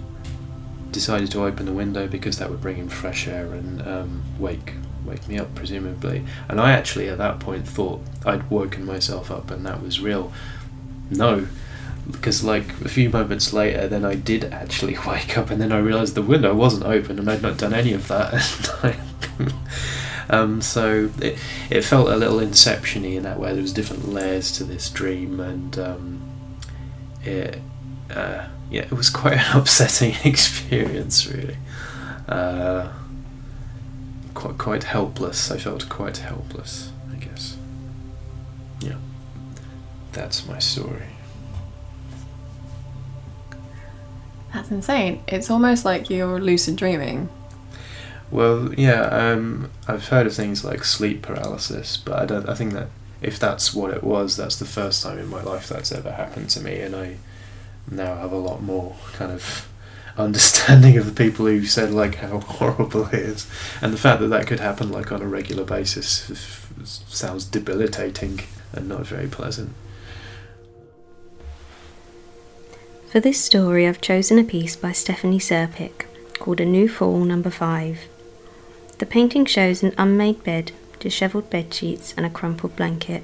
S5: decided to open the window because that would bring in fresh air and um, wake wake me up, presumably. And I actually, at that point, thought I'd woken myself up and that was real. No, because like a few moments later, then I did actually wake up, and then I realised the window wasn't open, and I'd not done any of that. um, so it it felt a little inceptiony in that way. There was different layers to this dream, and um, it uh, yeah, it was quite an upsetting experience, really. Uh, quite quite helpless. I felt quite helpless. I guess. Yeah, that's my story.
S16: That's insane. It's almost like you're lucid dreaming.
S5: Well, yeah, um, I've heard of things like sleep paralysis, but I don't. I think that if that's what it was, that's the first time in my life that's ever happened to me, and I now have a lot more kind of understanding of the people who said like how horrible it is, and the fact that that could happen like on a regular basis sounds debilitating and not very pleasant.
S4: For this story, I've chosen a piece by Stephanie Serpick called A New Fall Number 5. The painting shows an unmade bed, dishevelled bed sheets, and a crumpled blanket.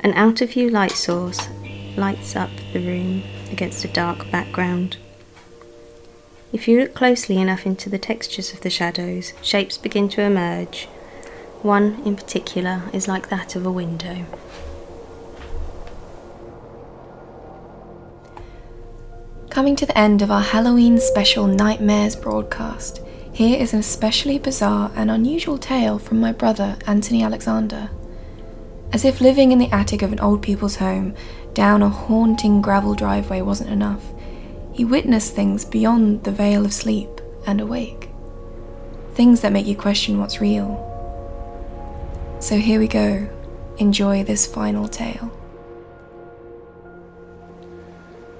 S4: An out of view light source lights up the room against a dark background. If you look closely enough into the textures of the shadows, shapes begin to emerge. One in particular is like that of a window.
S1: Coming to the end of our Halloween special Nightmares broadcast, here is an especially bizarre and unusual tale from my brother, Anthony Alexander. As if living in the attic of an old people's home down a haunting gravel driveway wasn't enough, he witnessed things beyond the veil of sleep and awake. Things that make you question what's real. So here we go. Enjoy this final tale.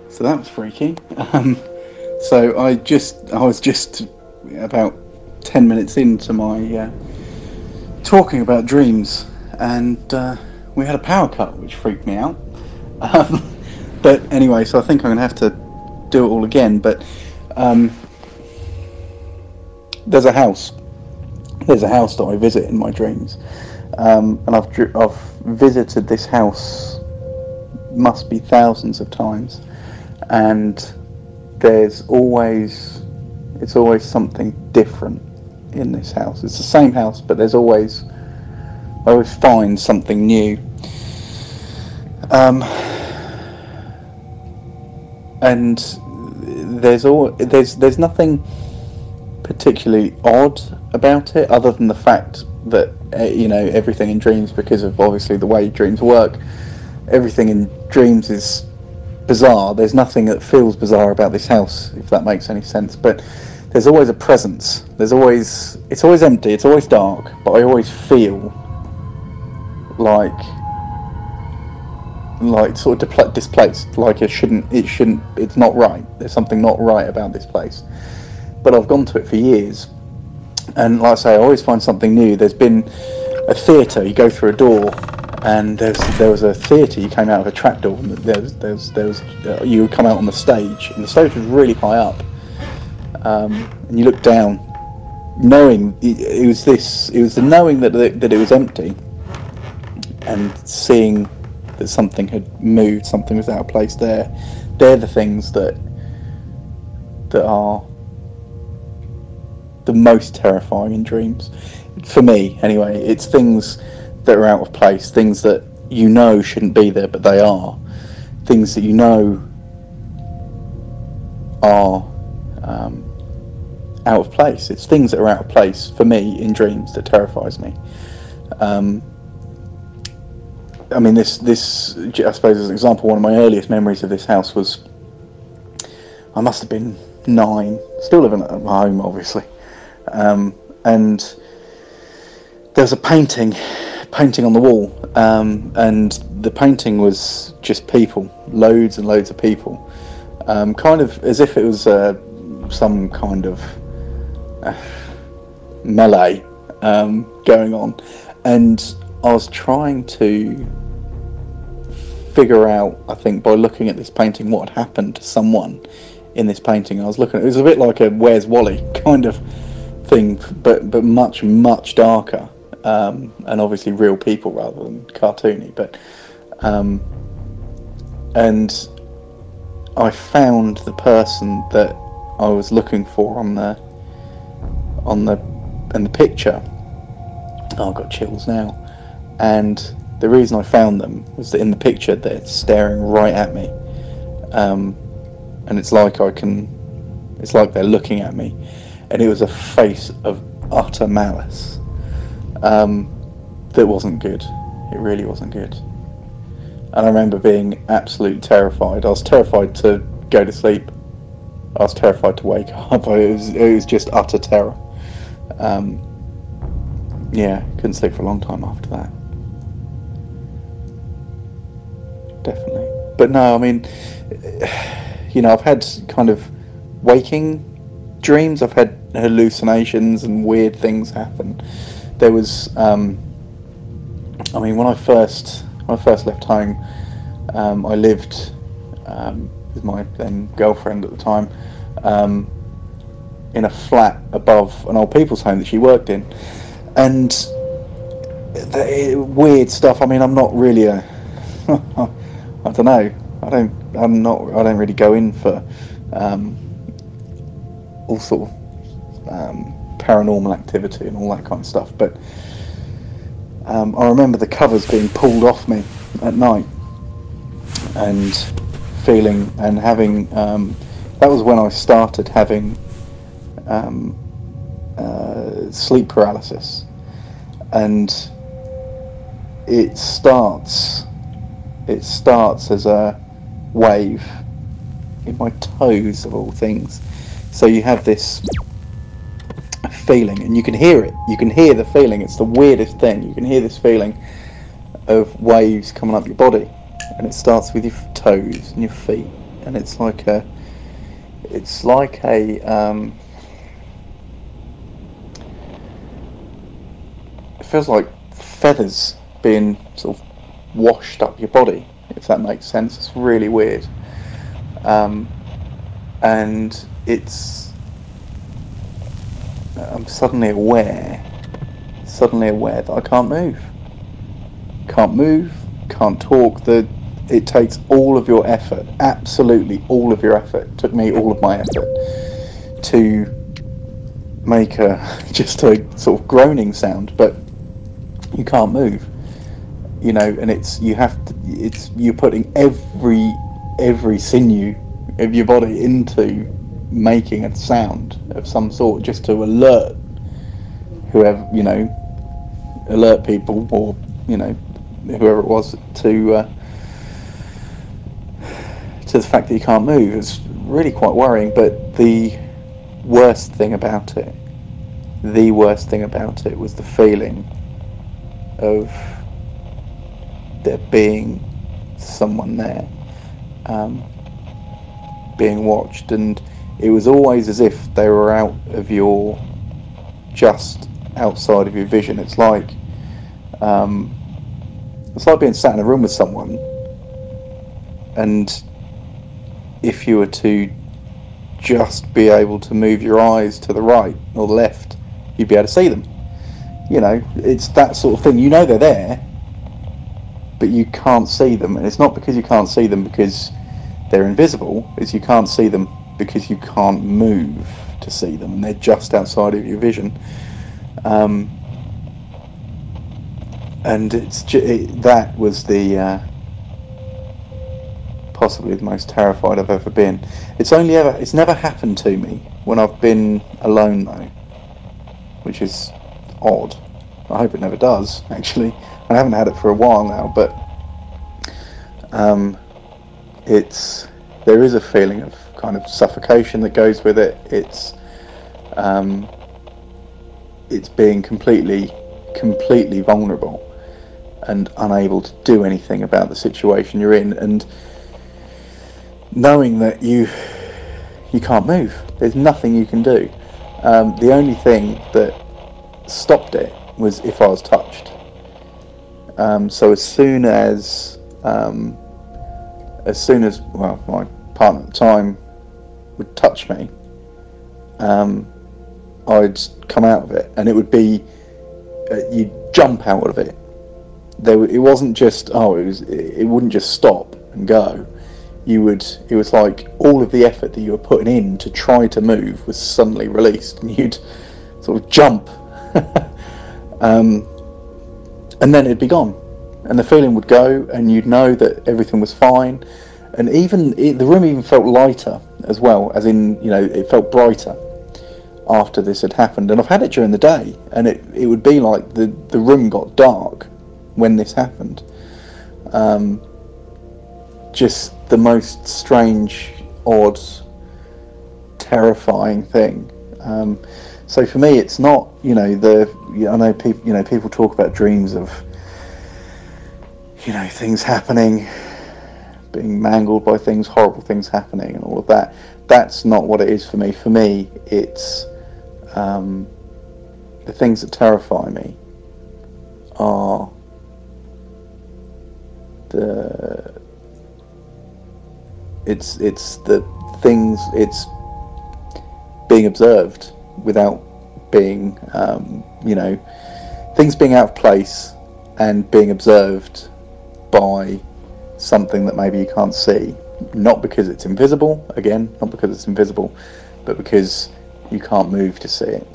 S17: So that was freaky. Um, so I just, I was just about ten minutes into my uh, talking about dreams, and uh, we had a power cut, which freaked me out. Um, but anyway, so I think I'm going to have to do it all again. But um, there's a house. There's a house that I visit in my dreams, um, and I've I've visited this house must be thousands of times, and there's always it's always something different in this house. It's the same house, but there's always I always find something new. Um, and there's all there's there's nothing particularly odd about it, other than the fact that uh, you know everything in dreams, because of obviously the way dreams work, everything in dreams is bizarre. There's nothing that feels bizarre about this house, if that makes any sense. But there's always a presence. There's always it's always empty. It's always dark, but I always feel like like sort of depl- displaced. Like it shouldn't. It shouldn't. It's not right. There's something not right about this place. But I've gone to it for years, and like I say, I always find something new. There's been a theatre. You go through a door, and there was a theatre. You came out of a trapdoor, there was there was, there was uh, you would come out on the stage, and the stage was really high up. Um, and you looked down, knowing it, it was this. It was the knowing that that it was empty, and seeing that something had moved, something was out of place there. They're the things that that are the most terrifying in dreams. For me, anyway, it's things that are out of place, things that you know shouldn't be there, but they are. Things that you know are um, out of place. It's things that are out of place for me in dreams that terrifies me. Um, I mean, this this I suppose as an example, one of my earliest memories of this house was I must have been nine, still living at home, obviously, um, and there was a painting painting on the wall, um, and the painting was just people, loads and loads of people, um, kind of as if it was uh, some kind of uh, melee um, going on, and I was trying to figure out, I think, by looking at this painting, what had happened to someone in this painting. I was looking, it was a bit like a Where's Wally kind of thing, but but much much darker, um, and obviously real people rather than cartoony. But um, and I found the person that I was looking for on the on the in the picture. Oh, I've got chills now. And the reason I found them was that in the picture they're staring right at me, um, and it's like I can, it's like they're looking at me, and it was a face of utter malice. Um, that wasn't good. It really wasn't good. And I remember being absolutely terrified. I was terrified to go to sleep. I was terrified to wake up. It was, it was just utter terror. Um, yeah, couldn't sleep for a long time after that. Definitely. But no, I mean, you know, I've had kind of waking dreams. I've had hallucinations and weird things happen. There was, um, I mean, when I first when I first left home, um, I lived um, with my then girlfriend at the time um, in a flat above an old people's home that she worked in, and the, weird stuff. I mean, I'm not really a, I don't know. I don't. I'm not. I don't really go in for um, all sort of um, paranormal activity and all that kind of stuff, but. Um, I remember the covers being pulled off me at night and feeling and having. Um, that was when I started having um, uh, sleep paralysis, and it starts. It starts as a wave in my toes, of all things. So you have this feeling, and you can hear it. You can hear the feeling. It's the weirdest thing. You can hear this feeling of waves coming up your body, and it starts with your toes and your feet, and it's like a, it's like a, um, it feels like feathers being sort of washed up your body, if that makes sense. It's really weird, um, and it's I'm suddenly aware, suddenly aware that I can't move. Can't move, can't talk. The it takes all of your effort, absolutely all of your effort. It took me all of my effort to make a just a sort of groaning sound, but you can't move. You know, and it's you have to. It's you're putting every every sinew of your body into making a sound of some sort just to alert whoever you know alert people or you know whoever it was to uh, to the fact that you can't move. It's really quite worrying but the worst thing about it the worst thing about it was the feeling of there being someone there um, being watched and it was always as if they were out of your just outside of your vision. It's like um, it's like being sat in a room with someone, and if you were to just be able to move your eyes to the right or the left, you'd be able to see them. You know, it's that sort of thing. You know they're there, but you can't see them, and it's not because you can't see them because they're invisible. It's you can't see them because you can't move to see them and they're just outside of your vision. Um, and it's it, that was the uh, possibly the most terrified I've ever been. It's only ever it's never happened to me when I've been alone though, which is odd. I hope it never does. Actually, I haven't had it for a while now, but um, it's there is a feeling of kind of suffocation that goes with it. It's um, it's being completely completely vulnerable and unable to do anything about the situation you're in. And knowing that you you can't move there's nothing you can do. Um, the only thing that stopped it was if I was touched. Um, so as soon as um, as soon as well my partner at the time would touch me, um, I'd come out of it, and it would be uh, you'd jump out of it. There, it wasn't just oh, it was it wouldn't just stop and go. You would it was like all of the effort that you were putting in to try to move was suddenly released, and you'd sort of jump, um, and then it'd be gone, and the feeling would go, and you'd know that everything was fine, and even it, the room even felt lighter as well, as in you know it felt brighter after this had happened. And I've had it during the day, and it, it would be like the, the room got dark when this happened. Um, just the most strange, odd, terrifying thing. Um, so for me, it's not you know the I know people you know people talk about dreams of you know things happening, being mangled by things, horrible things happening, and all of that. That's not what it is for me. For me, it's um, the things that terrify me are the it's it's the things it's being observed without being um, you know things being out of place and being observed by something that maybe you can't see not because it's invisible again not because it's invisible but because you can't move to see it.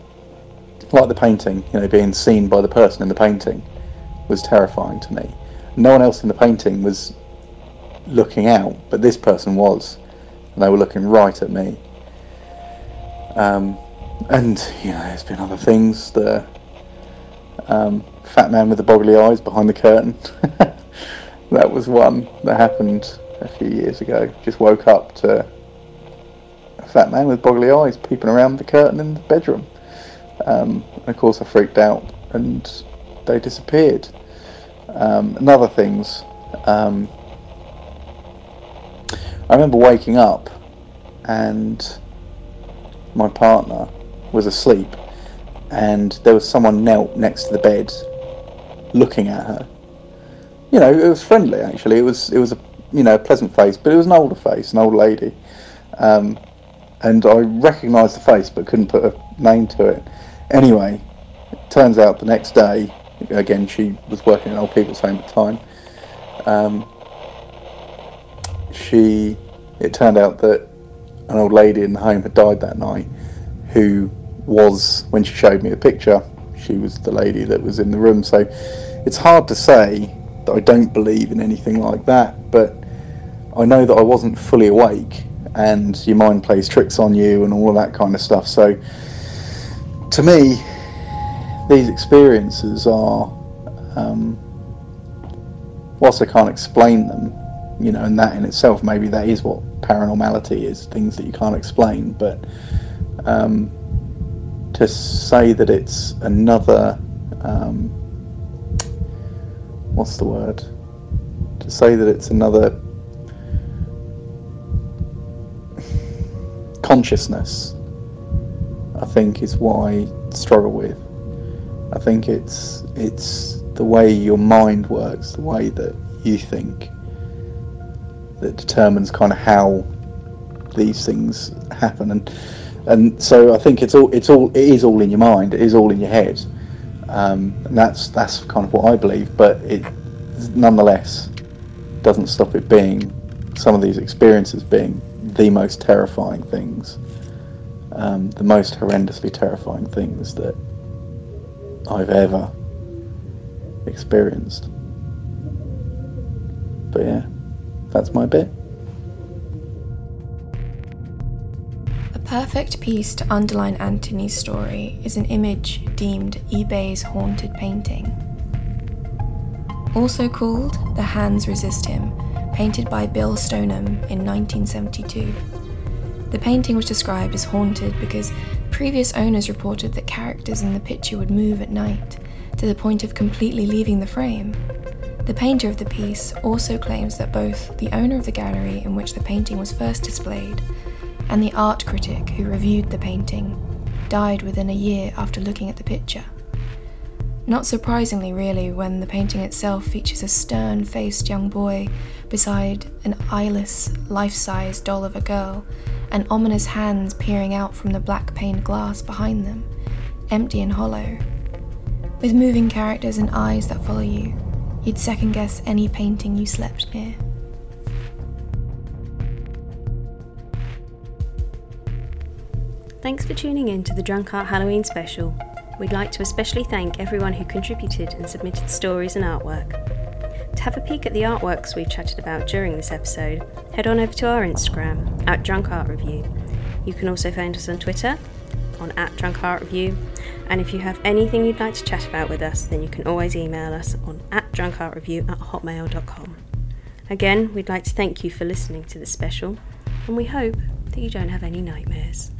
S17: Like the painting, you know, being seen by the person in the painting was terrifying to me. No one else in the painting was looking out, but this person was, and they were looking right at me. Um, and you know, there's been other things. The um, fat man with the boggly eyes behind the curtain. that was one that happened a few years ago. Just woke up to a fat man with boggly eyes peeping around the curtain in the bedroom. Um, and of course, I freaked out and they disappeared. Um, and other things. Um, I remember waking up and my partner was asleep and there was someone knelt next to the bed looking at her. You know, it was friendly actually. It was it was a you know a pleasant face, but it was an older face, an old lady. Um, and I recognised the face but couldn't put a name to it. Anyway, it turns out the next day, again, she was working in old people's home at the time. Um, she, it turned out that an old lady in the home had died that night, who was, when she showed me the picture, she was the lady that was in the room. So it's hard to say that I don't believe in anything like that, but I know that I wasn't fully awake and your mind plays tricks on you and all of that kind of stuff. So, to me, these experiences are, um, whilst I can't explain them, you know, and that in itself, maybe that is what paranormality is things that you can't explain. But um, to say that it's another, um, what's the word? To say that it's another consciousness, I think, is what I struggle with. I think it's it's the way your mind works, the way that you think, that determines kind of how these things happen, and and so I think it's all it's all it is all in your mind, it is all in your head, um, and that's that's kind of what I believe. But it nonetheless doesn't stop it being some of these experiences being the most terrifying things, um, the most horrendously terrifying things that I've ever experienced. But yeah, that's my bit.
S1: Perfect piece to underline Anthony's story is an image deemed eBay's haunted painting. Also called The Hands Resist Him, painted by Bill Stoneham in 1972. The painting was described as haunted because previous owners reported that characters in the picture would move at night, to the point of completely leaving the frame. The painter of the piece also claims that both the owner of the gallery in which the painting was first displayed and the art critic who reviewed the painting died within a year after looking at the picture. Not surprisingly, really, when the painting itself features a stern faced young boy beside an eyeless, life size doll of a girl, and ominous hands peering out from the black paned glass behind them, empty and hollow. With moving characters and eyes that follow you, you'd second guess any painting you slept near.
S4: Thanks for tuning in to the Drunk Art Halloween special. We'd like to especially thank everyone who contributed and submitted stories and artwork. To have a peek at the artworks we've chatted about during this episode, head on over to our Instagram, at Drunk Art Review. You can also find us on Twitter, on at Drunk Art Review, and if you have anything you'd like to chat about with us, then you can always email us on at drunkartreview at hotmail.com. Again, we'd like to thank you for listening to this special, and we hope that you don't have any nightmares.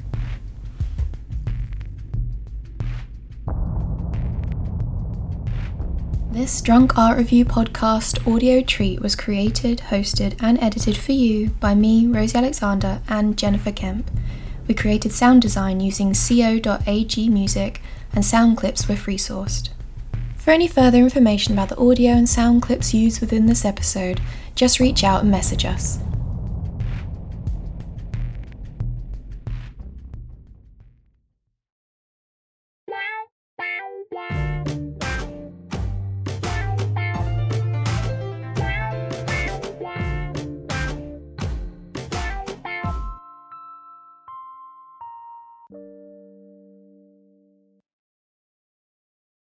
S1: This Drunk Art Review podcast audio treat was created, hosted, and edited for you by me, Rosie Alexander, and Jennifer Kemp. We created sound design using co.ag music, and sound clips were free sourced. For any further information about the audio and sound clips used within this episode, just reach out and message us.